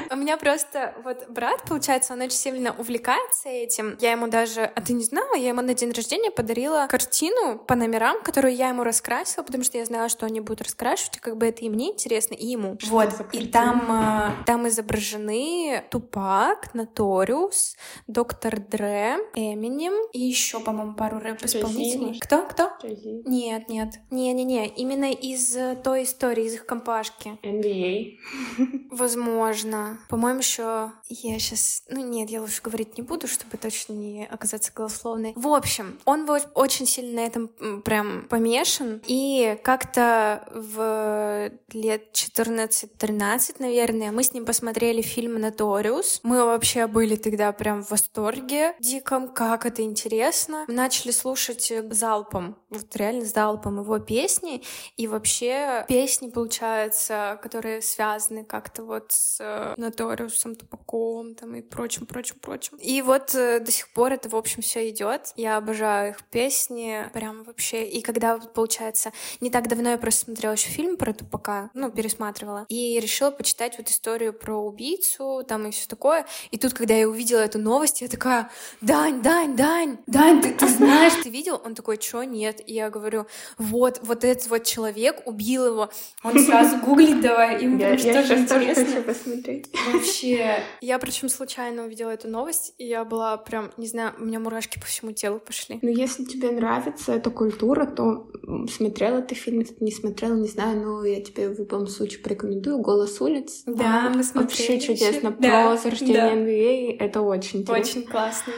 У меня просто вот брат, получается, он очень сильно увлекается этим. Я ему даже, а ты не знала, я ему на день рождения подарила картину по номерам, которую я ему раскрасила, потому что я знала, что они будут раскрашивать, и как бы это и мне интересно, и ему. Что вот, и там, а, там изображены Тупак, Наториус, Доктор Дре, Эминем и еще, по-моему, пару рэп-исполнителей. Кто? Кто? Jay-Z. Нет, нет. Не-не-не, именно из э, той истории, из их компашки. NBA. Возможно. По-моему, еще я сейчас... Ну нет, я лучше говорить не буду, чтобы точно не оказаться голословной. В общем, он был очень сильно на этом прям помешан. И как-то в лет 14-13, наверное, мы с ним посмотрели фильм «Наториус». Мы вообще были тогда прям в восторге диком, как это интересно. Мы начали слушать э, залпом, вот реально залпом его песни. И вообще песни, получается, которые связаны как-то вот с э, Наториусом, Тупаком там и прочим, прочим, прочим. И вот э, до сих пор это, в общем, все идет. Я обожаю их песни, прям вообще. И когда, получается, не так давно я просто смотрела еще фильм про Тупака, ну, пересматривала, и решила почитать вот историю про убийцу, там и все такое. И тут, когда я увидела эту новость, я такая, Дань, Дань, Дань, Дань, ты, ты знаешь, ты видел? Он такой, чё, нет? И я говорю, вот, вот этот вот человек убил его. Он сразу гуглит давай, потому я что тоже интересно. хочу посмотреть. Вообще. Я причем случайно увидела эту новость, и я была прям, не знаю, у меня мурашки по всему телу пошли. Ну, если тебе нравится эта культура, то смотрела ты фильм, не смотрела, не знаю, но я тебе в любом случае порекомендую «Голос улиц». Да, мы Вообще смотрели чудесно. ещё. Да, Про зарождение да. NBA это очень интересно. Очень классно.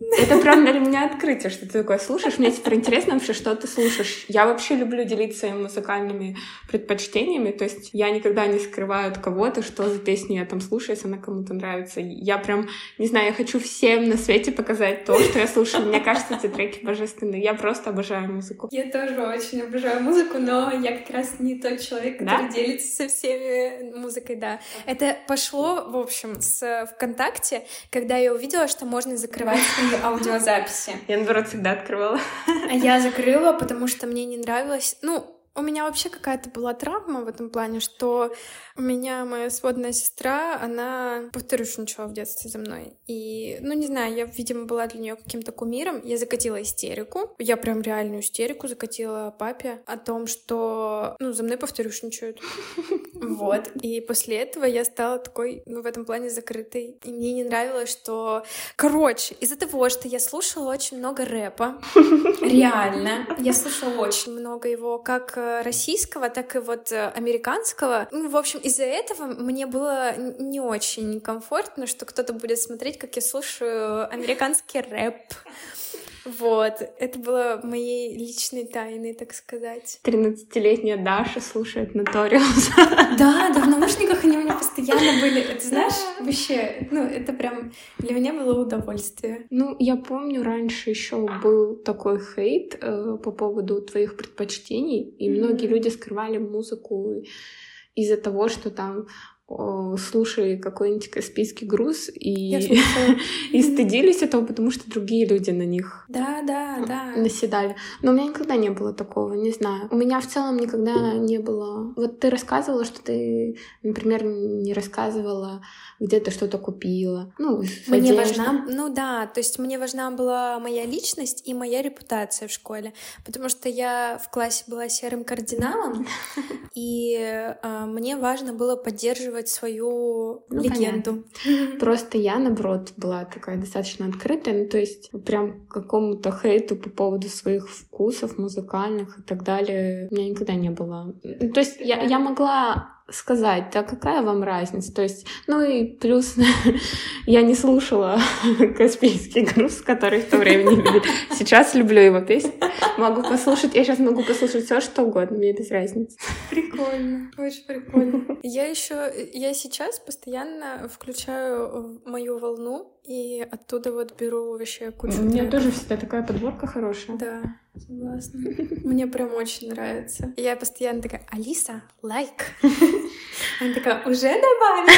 Это прям для меня открытие, что ты такое слушаешь. Мне теперь интересно вообще, что ты слушаешь. Я вообще люблю делиться своими музыкальными предпочтениями. То есть я никогда не скрываю от кого-то, что за песню я там слушаю, если она кому-то нравится. Я прям, не знаю, я хочу всем на свете показать то, что я слушаю. Мне кажется, эти треки божественные. Я просто обожаю музыку. Я тоже очень обожаю музыку, но я как раз не тот человек, Да? который делится со всеми музыкой, да. Это пошло, в общем, с ВКонтакте, когда я увидела, что можно закрывать аудиозаписи. Я, наоборот, всегда открывала. А я закрыла, потому что мне не нравилось... Ну, У меня вообще какая-то была травма в этом плане, что у меня моя сводная сестра, она повторюшничала в детстве за мной. И, ну, не знаю, я, видимо, была для нее каким-то кумиром. Я закатила истерику. Я прям реальную истерику закатила папе о том, что, ну, за мной повторюшничают. Вот. И после этого я стала такой, ну, в этом плане закрытой. И мне не нравилось, что... Короче, из-за того, что я слушала очень много рэпа, реально, я слушала очень много его, как э, российского, так и вот э, американского. Ну, в общем, из-за этого мне было не очень комфортно, что кто-то будет смотреть, как я слушаю американский рэп. Вот, это было моей личной тайной, так сказать. 13-летняя Даша слушает Notorious. Да, да, в наушниках они у меня постоянно были. Это знаешь, вообще, ну, это прям для меня было удовольствие. Ну, я помню, раньше еще был такой хейт э, по поводу твоих предпочтений, и mm-hmm. многие люди скрывали музыку из-за того, что там слушали какой-нибудь каспийский груз и, и стыдились этого, потому что другие люди на них да, да, да. наседали. Но у меня никогда не было такого, не знаю. У меня в целом никогда не было... Вот ты рассказывала, что ты, например, не рассказывала, где ты что-то купила. Ну, мне важна... Ну да, то есть мне важна была моя личность и моя репутация в школе, потому что я в классе была серым кардиналом, и э, мне важно было поддерживать поддерживать свою ну, легенду. Понятно. Просто я, наоборот, была такая достаточно открытая, ну, то есть прям какому-то хейту по поводу своих вкусов музыкальных и так далее у меня никогда не было. То есть я, я могла сказать, да какая вам разница? То есть, ну и плюс я не слушала Каспийский груз, который в то время не любил. Сейчас люблю его песни. Могу послушать, я сейчас могу послушать все что угодно, мне без разницы. Прикольно, очень прикольно. Я еще, я сейчас постоянно включаю мою волну и оттуда вот беру вообще кучу У меня тоже всегда такая подборка хорошая. Да, согласна. Мне прям очень нравится. Я постоянно такая, Алиса, лайк. Она такая, уже добавила.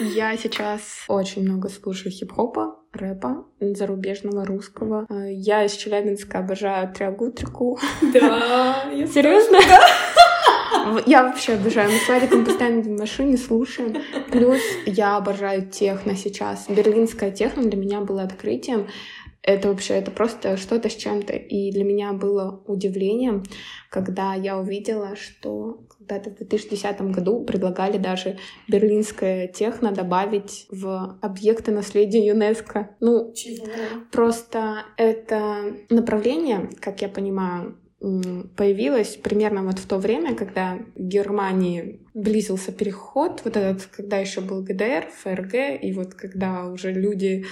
Я сейчас очень много слушаю хип-хопа, рэпа, зарубежного, русского. Я из Челябинска обожаю Триагутрику. Да, Серьезно? Я вообще обожаю. Мы с Вариком постоянно в машине слушаем. Плюс я обожаю техно сейчас. Берлинская техно для меня было открытием. Это вообще, это просто что-то с чем-то. И для меня было удивлением, когда я увидела, что когда-то в 2010 году предлагали даже берлинское техно добавить в объекты наследия ЮНЕСКо. Ну, Чего? просто это направление, как я понимаю, появилась примерно вот в то время, когда в Германии близился переход, вот этот, когда еще был ГДР, ФРГ, и вот когда уже люди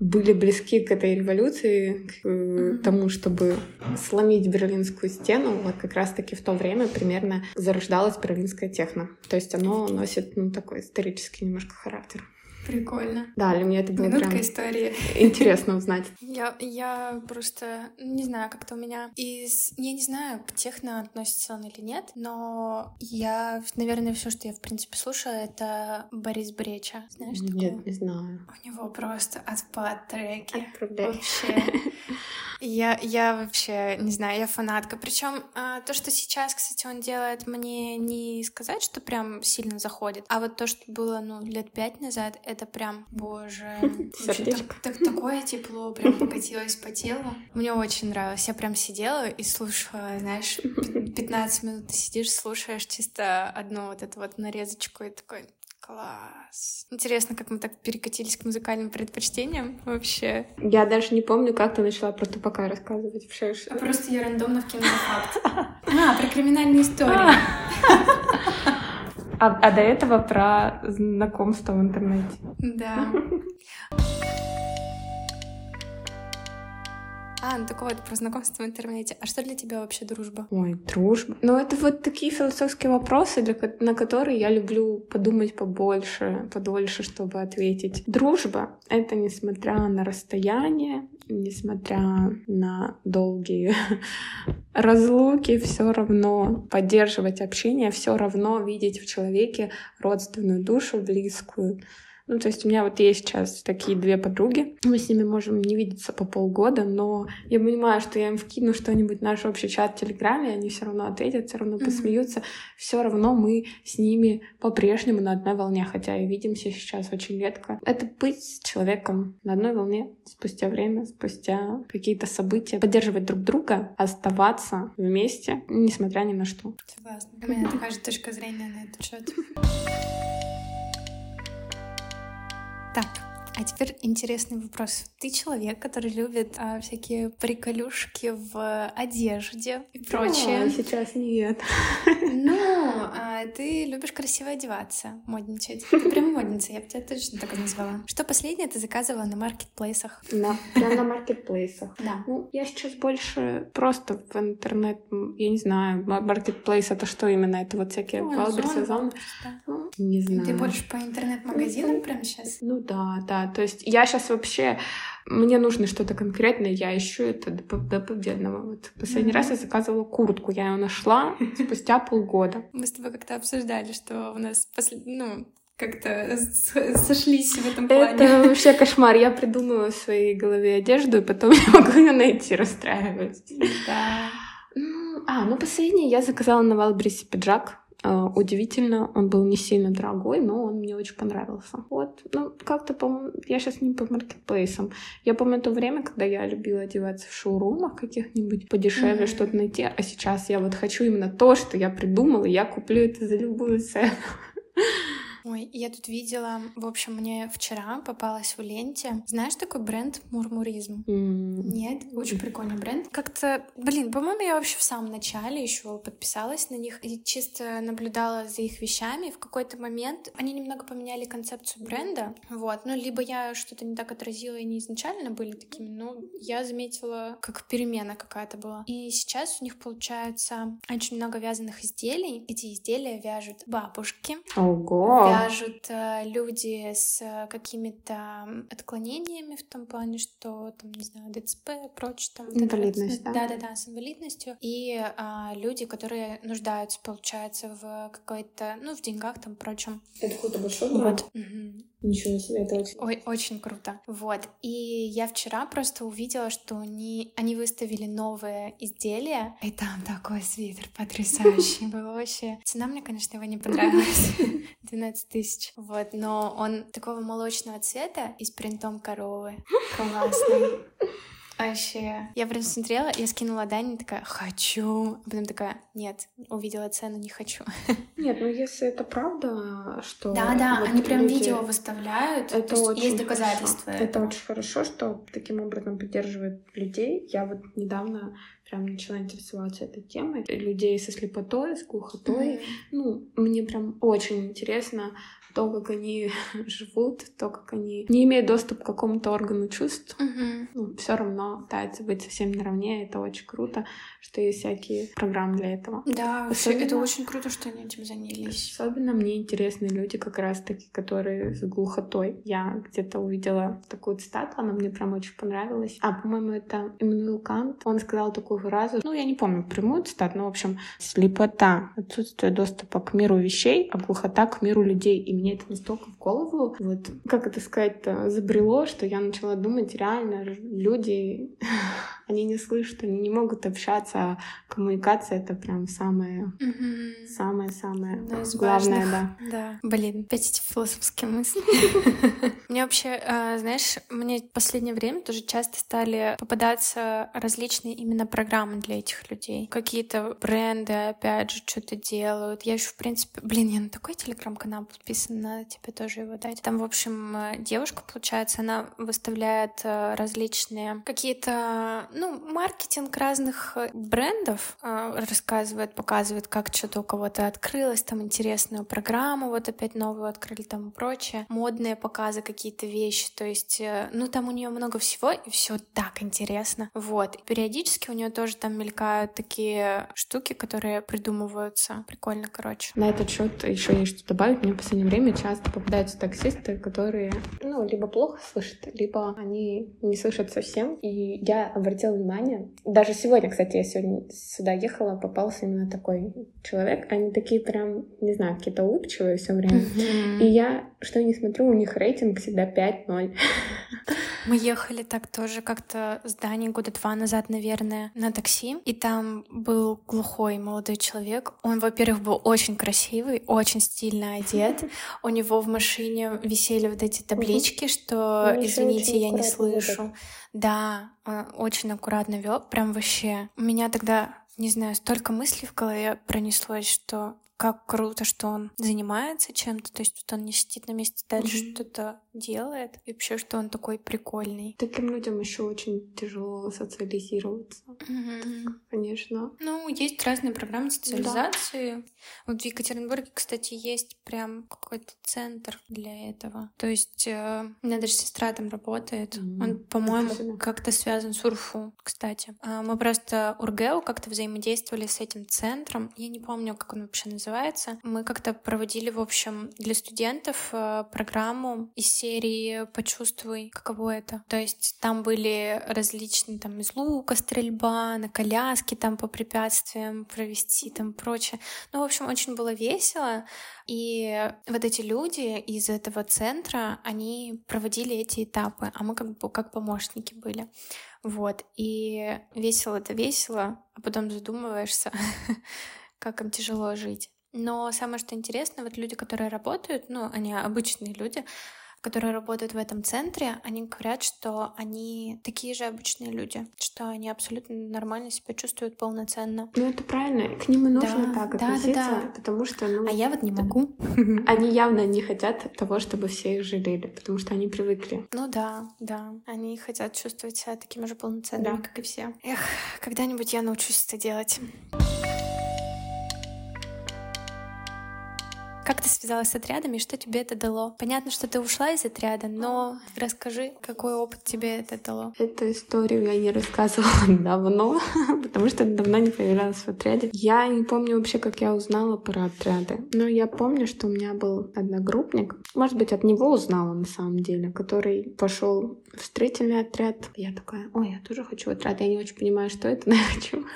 были близки к этой революции, к mm-hmm. тому, чтобы сломить Берлинскую стену, вот как раз-таки в то время примерно зарождалась берлинская техно. То есть оно носит ну, такой исторический немножко характер. Прикольно. Да, для меня это было Минутка прям истории. интересно узнать. Я, я просто не знаю, как-то у меня из... Я не знаю, к техно относится он или нет, но я, наверное, все, что я, в принципе, слушаю, это Борис Бреча. Знаешь Нет, такого? не знаю. У него просто отпад треки. Отправляй. Вообще. Я, я вообще, не знаю, я фанатка. Причем а, то, что сейчас, кстати, он делает, мне не сказать, что прям сильно заходит. А вот то, что было, ну, лет пять назад, это прям, боже. Так, так, такое тепло прям покатилось по телу. Мне очень нравилось. Я прям сидела и слушала, знаешь, 15 минут ты сидишь, слушаешь чисто одну вот эту вот нарезочку и такой, Класс. Интересно, как мы так перекатились к музыкальным предпочтениям вообще. Я даже не помню, как ты начала про тупака рассказывать. Вообще, а просто я рандомно вкинула факт. А, про криминальные истории. А, а до этого про знакомство в интернете. Да. А, ну так вот, про знакомство в интернете. А что для тебя вообще дружба? Ой, дружба. Ну, это вот такие философские вопросы, для, на которые я люблю подумать побольше, подольше, чтобы ответить. Дружба — это несмотря на расстояние, несмотря на долгие разлуки, все равно поддерживать общение, все равно видеть в человеке родственную душу, близкую Ну, то есть у меня вот есть сейчас такие две подруги. Мы с ними можем не видеться по полгода, но я понимаю, что я им вкину что-нибудь в наш общий чат в Телеграме, они все равно ответят, все равно mm-hmm. посмеются. Все равно мы с ними по-прежнему на одной волне, хотя и видимся сейчас очень редко. Это быть с человеком на одной волне спустя время, спустя какие-то события, поддерживать друг друга, оставаться вместе, несмотря ни на что. Согласна. У меня такая же точка зрения на этот счет. Так, а теперь интересный вопрос. Ты человек, который любит а, всякие приколюшки в одежде и прочее. А, сейчас нет. Ну, а, ты любишь красиво одеваться, модничать. Ты прям модница, я бы тебя точно так и назвала. Что последнее ты заказывала на маркетплейсах? Да, прям на маркетплейсах. Да. Ну, я сейчас больше просто в интернет, я не знаю, маркетплейс это что именно? Это вот всякие ну, Wildberries, Ozon? Ну, не знаю. Ты больше по интернет-магазинам прям сейчас? Ну да, да. То есть я сейчас вообще мне нужно что-то конкретное, я ищу это до, до победного. Вот последний mm-hmm. раз я заказывала куртку, я ее нашла спустя полгода. Мы с тобой как-то обсуждали, что у нас послед... ну, как-то сошлись в этом плане. Это вообще кошмар. Я придумываю в своей голове одежду, и потом не могу ее найти, расстраиваюсь. Да. Ну, а, ну последний я заказала на Валбрисе пиджак. Uh, удивительно, он был не сильно дорогой, но он мне очень понравился. Вот, ну, как-то, по я сейчас не по маркетплейсам. Я помню то время, когда я любила одеваться в шоурумах каких-нибудь подешевле, mm-hmm. что-то найти, а сейчас я вот хочу именно то, что я придумала, и я куплю это за любую цену. Ой, я тут видела, в общем, мне вчера попалась в ленте. Знаешь такой бренд Мурмуризм? Mm. Нет, очень прикольный бренд. Как-то, блин, по-моему, я вообще в самом начале еще подписалась на них и чисто наблюдала за их вещами. В какой-то момент они немного поменяли концепцию бренда. Вот, ну, либо я что-то не так отразила, и они изначально были такими, но я заметила, как перемена какая-то была. И сейчас у них получается очень много вязаных изделий. Эти изделия вяжут бабушки. Ого! Вяжут э, люди с какими-то отклонениями в том плане, что там, не знаю, ДЦП, прочее, там. Инвалидность, вот, да? Да-да-да, с инвалидностью. И а, люди, которые нуждаются, получается, в какой-то, ну, в деньгах там, прочем. Это какой-то большой бренд? Вот. Угу. Ничего себе, это очень... Ой, очень круто. Вот. И я вчера просто увидела, что они, они выставили новое изделие, и там такой свитер потрясающий был вообще. Цена мне, конечно, его не понравилась. 12 тысяч. Вот, но он такого молочного цвета и с принтом коровы. Классный. Вообще. Я прям смотрела, я скинула Дани, такая, хочу. А потом такая, нет, увидела цену, не хочу. Нет, ну если это правда, что... Да-да, вот они прям люди... видео выставляют, это то есть, есть доказательства. Хорошо. Это очень хорошо, что таким образом поддерживает людей. Я вот недавно прям начала интересоваться этой темой. Людей со слепотой, с глухотой. Mm-hmm. Ну, мне прям очень интересно то, как они живут, то, как они не имеют доступ к какому-то органу чувств, угу. ну, все равно пытаются быть совсем наравне. Это очень круто, что есть всякие программы для этого. Да, особенно, это очень круто, что они этим занялись. Особенно мне интересны люди, как раз-таки, которые с глухотой. Я где-то увидела такую цитату, она мне прям очень понравилась. А, по-моему, это Иммануил Кант. Он сказал такую фразу, ну, я не помню прямую цитату, но, в общем, слепота, отсутствие доступа к миру вещей, а глухота к миру людей. И мне это настолько в голову, вот, как это сказать-то, забрело, что я начала думать, реально, люди, они не слышат, они не могут общаться, а коммуникация — это прям самое, самое-самое главное, да. Да. Блин, опять эти философские мысли. Мне вообще, а, знаешь, мне в последнее время тоже часто стали попадаться различные именно программы для этих людей. Какие-то бренды, опять же, что-то делают. Я еще, в принципе, блин, я на такой телеграм-канал подписана, надо тебе тоже его дать. Там, в общем, э, девушка, получается, она выставляет э, различные какие-то, ну, маркетинг разных э, брендов, рассказывает, показывает, как что-то у кого-то открылось, там интересную программу, вот опять новую открыли там и прочее, модные показы, какие-то вещи, то есть, ну, там у нее много всего, и все так интересно. Вот. И периодически у нее тоже там мелькают такие штуки, которые придумываются. Прикольно, короче. На этот счет еще есть что добавить. Мне в последнее время часто попадаются таксисты, которые, ну, либо плохо слышат, либо они не слышат совсем. И я обратила внимание. Даже сегодня, кстати, я сегодня сюда ехала, попался именно такой человек. Они такие прям, не знаю, какие-то улыбчивые все время. И я, что не смотрю, у них рейтинг всегда 5-0. Мы ехали так тоже как-то с Даней года два назад, наверное, на такси, и там был глухой молодой человек. Он, во-первых, был очень красивый, очень стильно одет. У него в машине висели вот эти таблички, что, ну, извините, я не слышу. Да, очень аккуратно вел, прям вообще. У меня тогда не знаю, столько мыслей в голове пронеслось, что как круто, что он занимается чем-то, то есть вот он не сидит на месте, дальше mm-hmm. что-то делает, и вообще, что он такой прикольный. Таким людям еще очень тяжело социализироваться. Mm-hmm. Так, конечно. Ну, есть разные программы социализации. Да. Вот в Екатеринбурге, кстати, есть прям какой-то центр для этого. То есть э, у меня даже сестра там работает. Mm-hmm. Он, по-моему, как-то связан с УРФУ, кстати. А мы просто УрГЭУ как-то взаимодействовали с этим центром. Я не помню, как он вообще называется называется. Мы как-то проводили, в общем, для студентов э, программу из серии «Почувствуй, каково это». То есть там были различные там из лука стрельба, на коляске там по препятствиям провести там прочее. Ну, в общем, очень было весело. И вот эти люди из этого центра, они проводили эти этапы, а мы как бы как помощники были. Вот, и весело это весело, а потом задумываешься, как им тяжело жить. Но самое что интересно, вот люди, которые работают, ну, они обычные люди, которые работают в этом центре, они говорят, что они такие же обычные люди, что они абсолютно нормально себя чувствуют полноценно. Ну, это правильно. К ним и нужно да, так относиться, да, да. потому что... Ну, а я вот не могу. Они явно не хотят того, чтобы все их жалели, потому что они привыкли. Ну да, да. Они хотят чувствовать себя такими же полноценными, да. как и все. Эх, когда-нибудь я научусь это делать. Как ты связалась с отрядами и что тебе это дало? Понятно, что ты ушла из отряда, но расскажи, какой опыт тебе это дало? Эту историю я не рассказывала давно, потому что давно не появлялась в отряде. Я не помню вообще, как я узнала про отряды, но я помню, что у меня был одногруппник, может быть, от него узнала на самом деле, который пошел в строительный отряд. Я такая, ой, я тоже хочу отряд, я не очень понимаю, что это, но я хочу.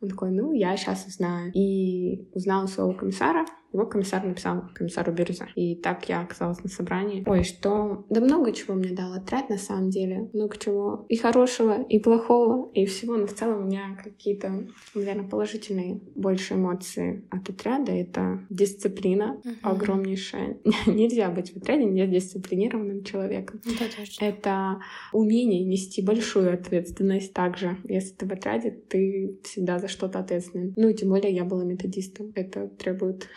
Он такой, ну, я сейчас узнаю. И узнала своего комиссара, его комиссар написал комиссару Бирюза. И так я оказалась на собрании. Ой, что... Да много чего мне дал отряд, на самом деле. Много чего и хорошего, и плохого, и всего. Но в целом у меня какие-то, наверное, положительные больше эмоции от отряда. Это дисциплина uh-huh. огромнейшая. Нельзя быть в отряде не дисциплинированным человеком. Это, Это умение нести большую ответственность также. Если ты в отряде, ты всегда за что-то ответственен. Ну, тем более я была методистом. Это требует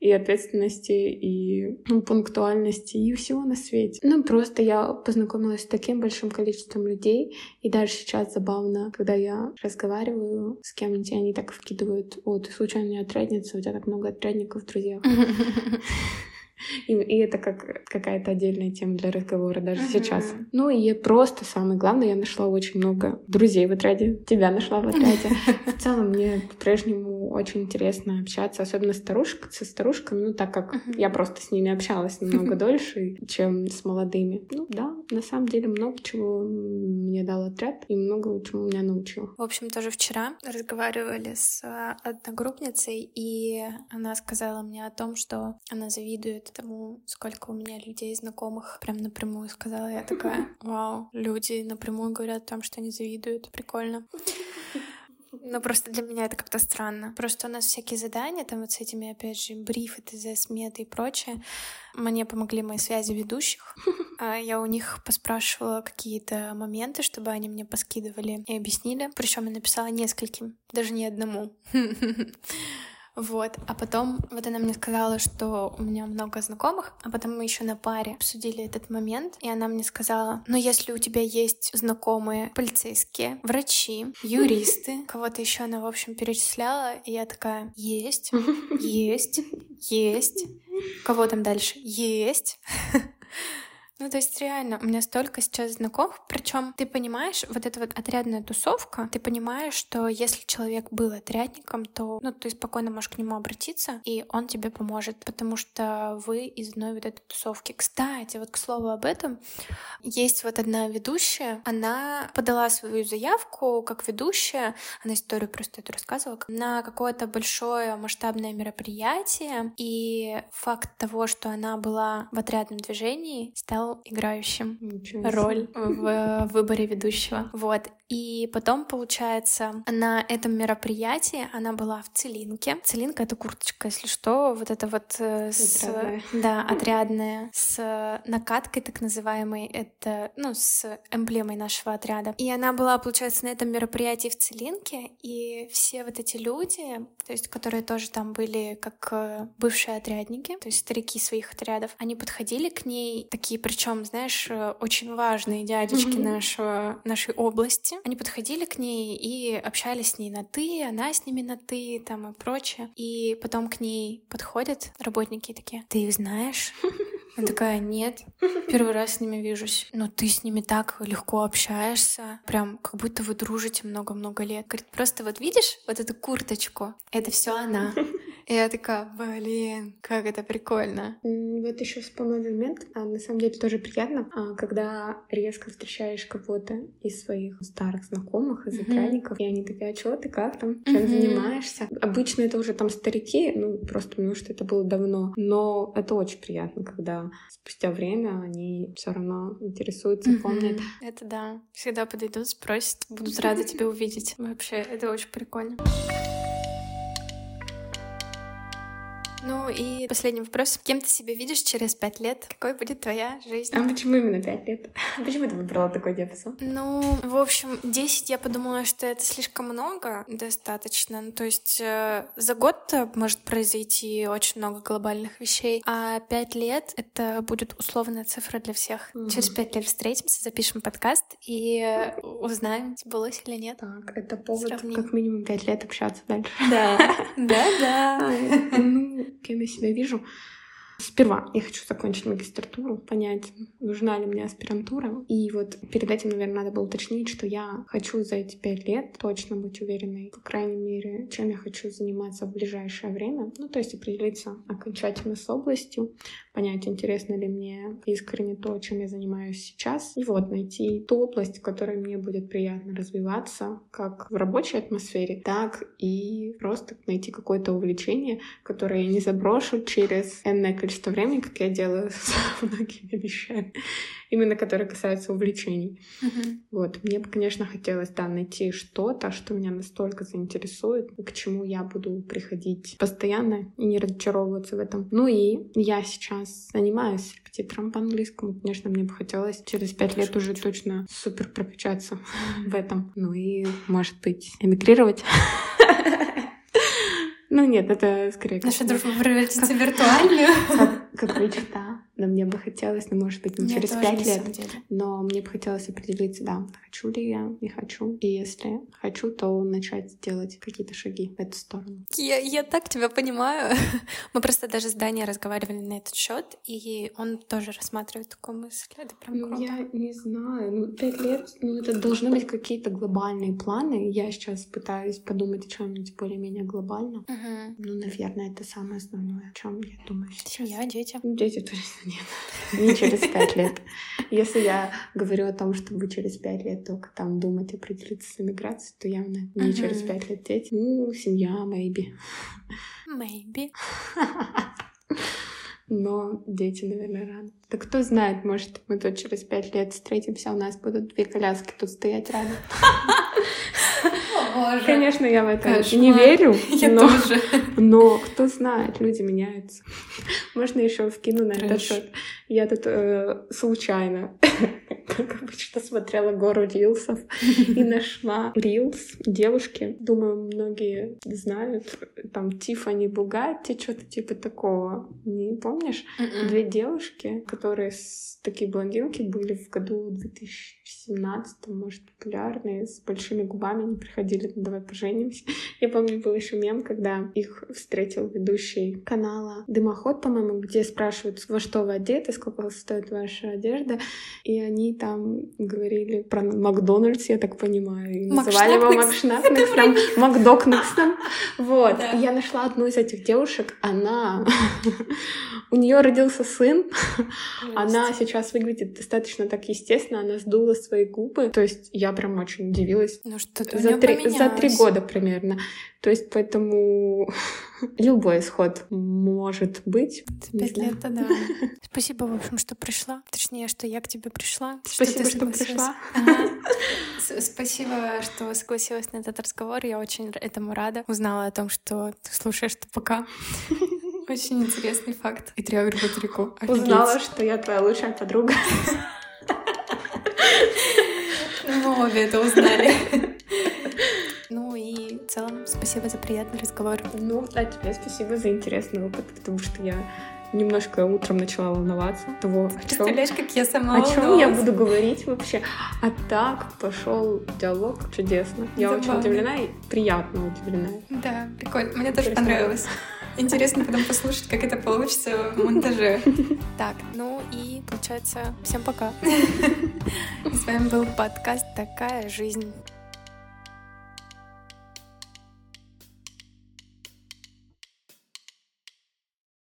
и ответственности, и ну, пунктуальности, и всего на свете. Ну, просто я познакомилась с таким большим количеством людей, и даже сейчас забавно, когда я разговариваю с кем-нибудь, они так вкидывают, о, ты случайно не отрядница, у тебя так много отрядников в друзьях. И, и это как какая-то отдельная тема для разговора даже uh-huh. сейчас. Ну и просто самое главное, я нашла очень много друзей в отряде. Тебя нашла в отряде. В целом мне по-прежнему очень интересно общаться, особенно старушек, со старушками, ну так как uh-huh. я просто с ними общалась намного дольше, чем с молодыми. Ну да, на самом деле много чего мне дал отряд и много чему меня научил. В общем, тоже вчера разговаривали с а, одногруппницей, и она сказала мне о том, что она завидует тому, сколько у меня людей знакомых. Прям напрямую сказала. Я такая, вау, люди напрямую говорят о том, что они завидуют. Прикольно. Но просто для меня это как-то странно. Просто у нас всякие задания, там вот с этими, опять же, брифы, ТЗ, сметы и прочее. Мне помогли мои связи ведущих. А я у них поспрашивала какие-то моменты, чтобы они мне поскидывали и объяснили. Причем я написала нескольким, даже не одному. Вот. А потом вот она мне сказала, что у меня много знакомых, а потом мы еще на паре обсудили этот момент, и она мне сказала, ну если у тебя есть знакомые полицейские, врачи, юристы, кого-то еще она, в общем, перечисляла, и я такая, есть, есть, есть. Кого там дальше? Есть. Ну, то есть реально, у меня столько сейчас знакомых, причем ты понимаешь, вот эта вот отрядная тусовка, ты понимаешь, что если человек был отрядником, то, ну, ты спокойно можешь к нему обратиться, и он тебе поможет, потому что вы из одной вот этой тусовки. Кстати, вот к слову об этом, есть вот одна ведущая, она подала свою заявку как ведущая, она историю просто эту рассказывала, на какое-то большое масштабное мероприятие, и факт того, что она была в отрядном движении, стал играющим роль в выборе ведущего. Вот. И потом, получается, на этом мероприятии она была в целинке. Целинка — это курточка, если что, вот это вот э, с... Отрядная. Да, отрядная, с накаткой так называемой, это, ну, с эмблемой нашего отряда. И она была, получается, на этом мероприятии в целинке, и все вот эти люди, то есть, которые тоже там были как э, бывшие отрядники, то есть старики своих отрядов, они подходили к ней, такие, причем, знаешь, э, очень важные дядечки Мгм. нашего, нашей области. Они подходили к ней и общались с ней на «ты», она с ними на «ты», там и прочее. И потом к ней подходят работники такие «ты их знаешь?» Она такая, нет, первый раз с ними вижусь. Но ты с ними так легко общаешься, прям как будто вы дружите много-много лет. Говорит, просто вот видишь вот эту курточку? Это все она. И я такая, блин, как это прикольно. Вот еще вспомнил момент, а, на самом деле тоже приятно, а, когда резко встречаешь кого-то из своих старых знакомых, из Мгм. отрядников, и они такие, а чё ты, как там, чем Мгм. занимаешься? Обычно это уже там старики, ну, просто потому что это было давно, но это очень приятно, когда спустя время они все равно интересуются, помнят. Мгм. Это да. Всегда подойдут, спросят, будут рады тебя увидеть. Вообще, это очень прикольно. Ну и последний вопрос. Кем ты себя видишь через пять лет? Какой будет твоя жизнь? А почему именно пять лет? Почему ты выбрала такой диапазон? Ну, в общем, 10 я подумала, что это слишком много, достаточно. Ну, то есть э, за год может произойти очень много глобальных вещей, а 5 лет — это будет условная цифра для всех. Мгм. Через 5 лет встретимся, запишем подкаст и э, узнаем, сбылось или нет. Так, это повод Сравним. как минимум пять лет общаться дальше. Да, да, да. Кем я себя вижу? Сперва я хочу закончить магистратуру, понять, нужна ли мне аспирантура. И вот перед этим, наверное, надо было уточнить, что я хочу за эти пять лет точно быть уверенной, по крайней мере, чем я хочу заниматься в ближайшее время. Ну, то есть определиться окончательно с областью, понять, интересно ли мне искренне то, чем я занимаюсь сейчас. И вот найти ту область, в которой мне будет приятно развиваться, как в рабочей атмосфере, так и просто найти какое-то увлечение, которое я не заброшу через энное количество времени, как я делаю с многими вещами, именно которые касаются увлечений. Мгм. Вот, мне бы, конечно, хотелось, да, найти что-то, что меня настолько заинтересует, к чему я буду приходить постоянно и не разочаровываться в этом. Ну и я сейчас занимаюсь репетитором по английскому. Конечно, мне бы хотелось через пять лет уже точно супер прокачаться в этом. Ну и, может быть, эмигрировать. Ну нет, это скорее Наша дружба превратится в виртуальную. как мечта. Но мне бы хотелось, ну, может быть, не Мне через пять лет, но мне бы хотелось определиться, да, хочу ли я, не хочу. И если хочу, то начать делать какие-то шаги в эту сторону. Я, я так тебя понимаю. Мы просто даже с Даней разговаривали на этот счет, и он тоже рассматривает такую мысль. Это прям Ну, круто. я не знаю. Ну, пять лет, ну, это должны быть какие-то глобальные планы. Я сейчас пытаюсь подумать о чем-нибудь более-менее глобально. Мгм. Ну, наверное, это самое основное, о чем я думаю сейчас. Семья, дети. Ну, Дети точно нет. Не через пять лет. Если я говорю о том, чтобы через пять лет только там думать, определиться с эмиграцией, то явно не Мгм. через пять лет дети. Ну, семья, maybe. Maybe. Но дети, наверное, рано. Да кто знает, может, мы тут через пять лет встретимся, у нас будут две коляски тут стоять рядом. Боже. Конечно, я в это Кошмар. не верю, Я но, тоже. но кто знает, люди меняются. Можно еще вкину на этот счет. Я тут э, случайно как обычно, смотрела гору рилсов и нашла рилс девушки. Думаю, многие знают. Там Тифани Бугатти, что-то типа такого. Не помнишь? Мгм. Две девушки, которые такие блондинки были в году 2017, может, популярные, с большими губами, они приходили на «Давай поженимся». Я помню, был еще мем, когда их встретил ведущий канала «Дымоход», по-моему, где спрашивают, во что вы одеты, сколько стоит ваша одежда, и они там говорили про Макдональдс, я так понимаю, и называли его Макшнапникс. Макшнапниксом, Макдокнаксом. Вот. И Я нашла одну из этих девушек, она... У нее родился сын, она сейчас выглядит достаточно так естественно, она сдула свои губы. То есть я прям очень удивилась. Ну что-то у За три, за три года примерно. То есть поэтому любой исход может быть. Пять лет, да. Спасибо, в общем, что пришла. Точнее, что я к тебе пришла. Спасибо, что согласилась. пришла. Ага. Спасибо, что согласилась на этот разговор. Я очень этому рада. Узнала о том, что ты слушаешь ТПК. Очень интересный факт. И тревер батареку. Узнала, что я твоя лучшая подруга. Мы обе это узнали. Ну и в целом спасибо за приятный разговор. Ну, а тебе спасибо за интересный опыт, потому что я немножко утром начала волноваться того, о чем Представляешь, как я сама О чем я буду говорить вообще? А так пошел диалог чудесно. Я очень Забавно. удивлена и приятно удивлена. Да, прикольно. Мне тоже понравилось. Интересно потом послушать, как это получится в монтаже. Так, ну и получается, всем пока. С вами был подкаст «Такая жизнь».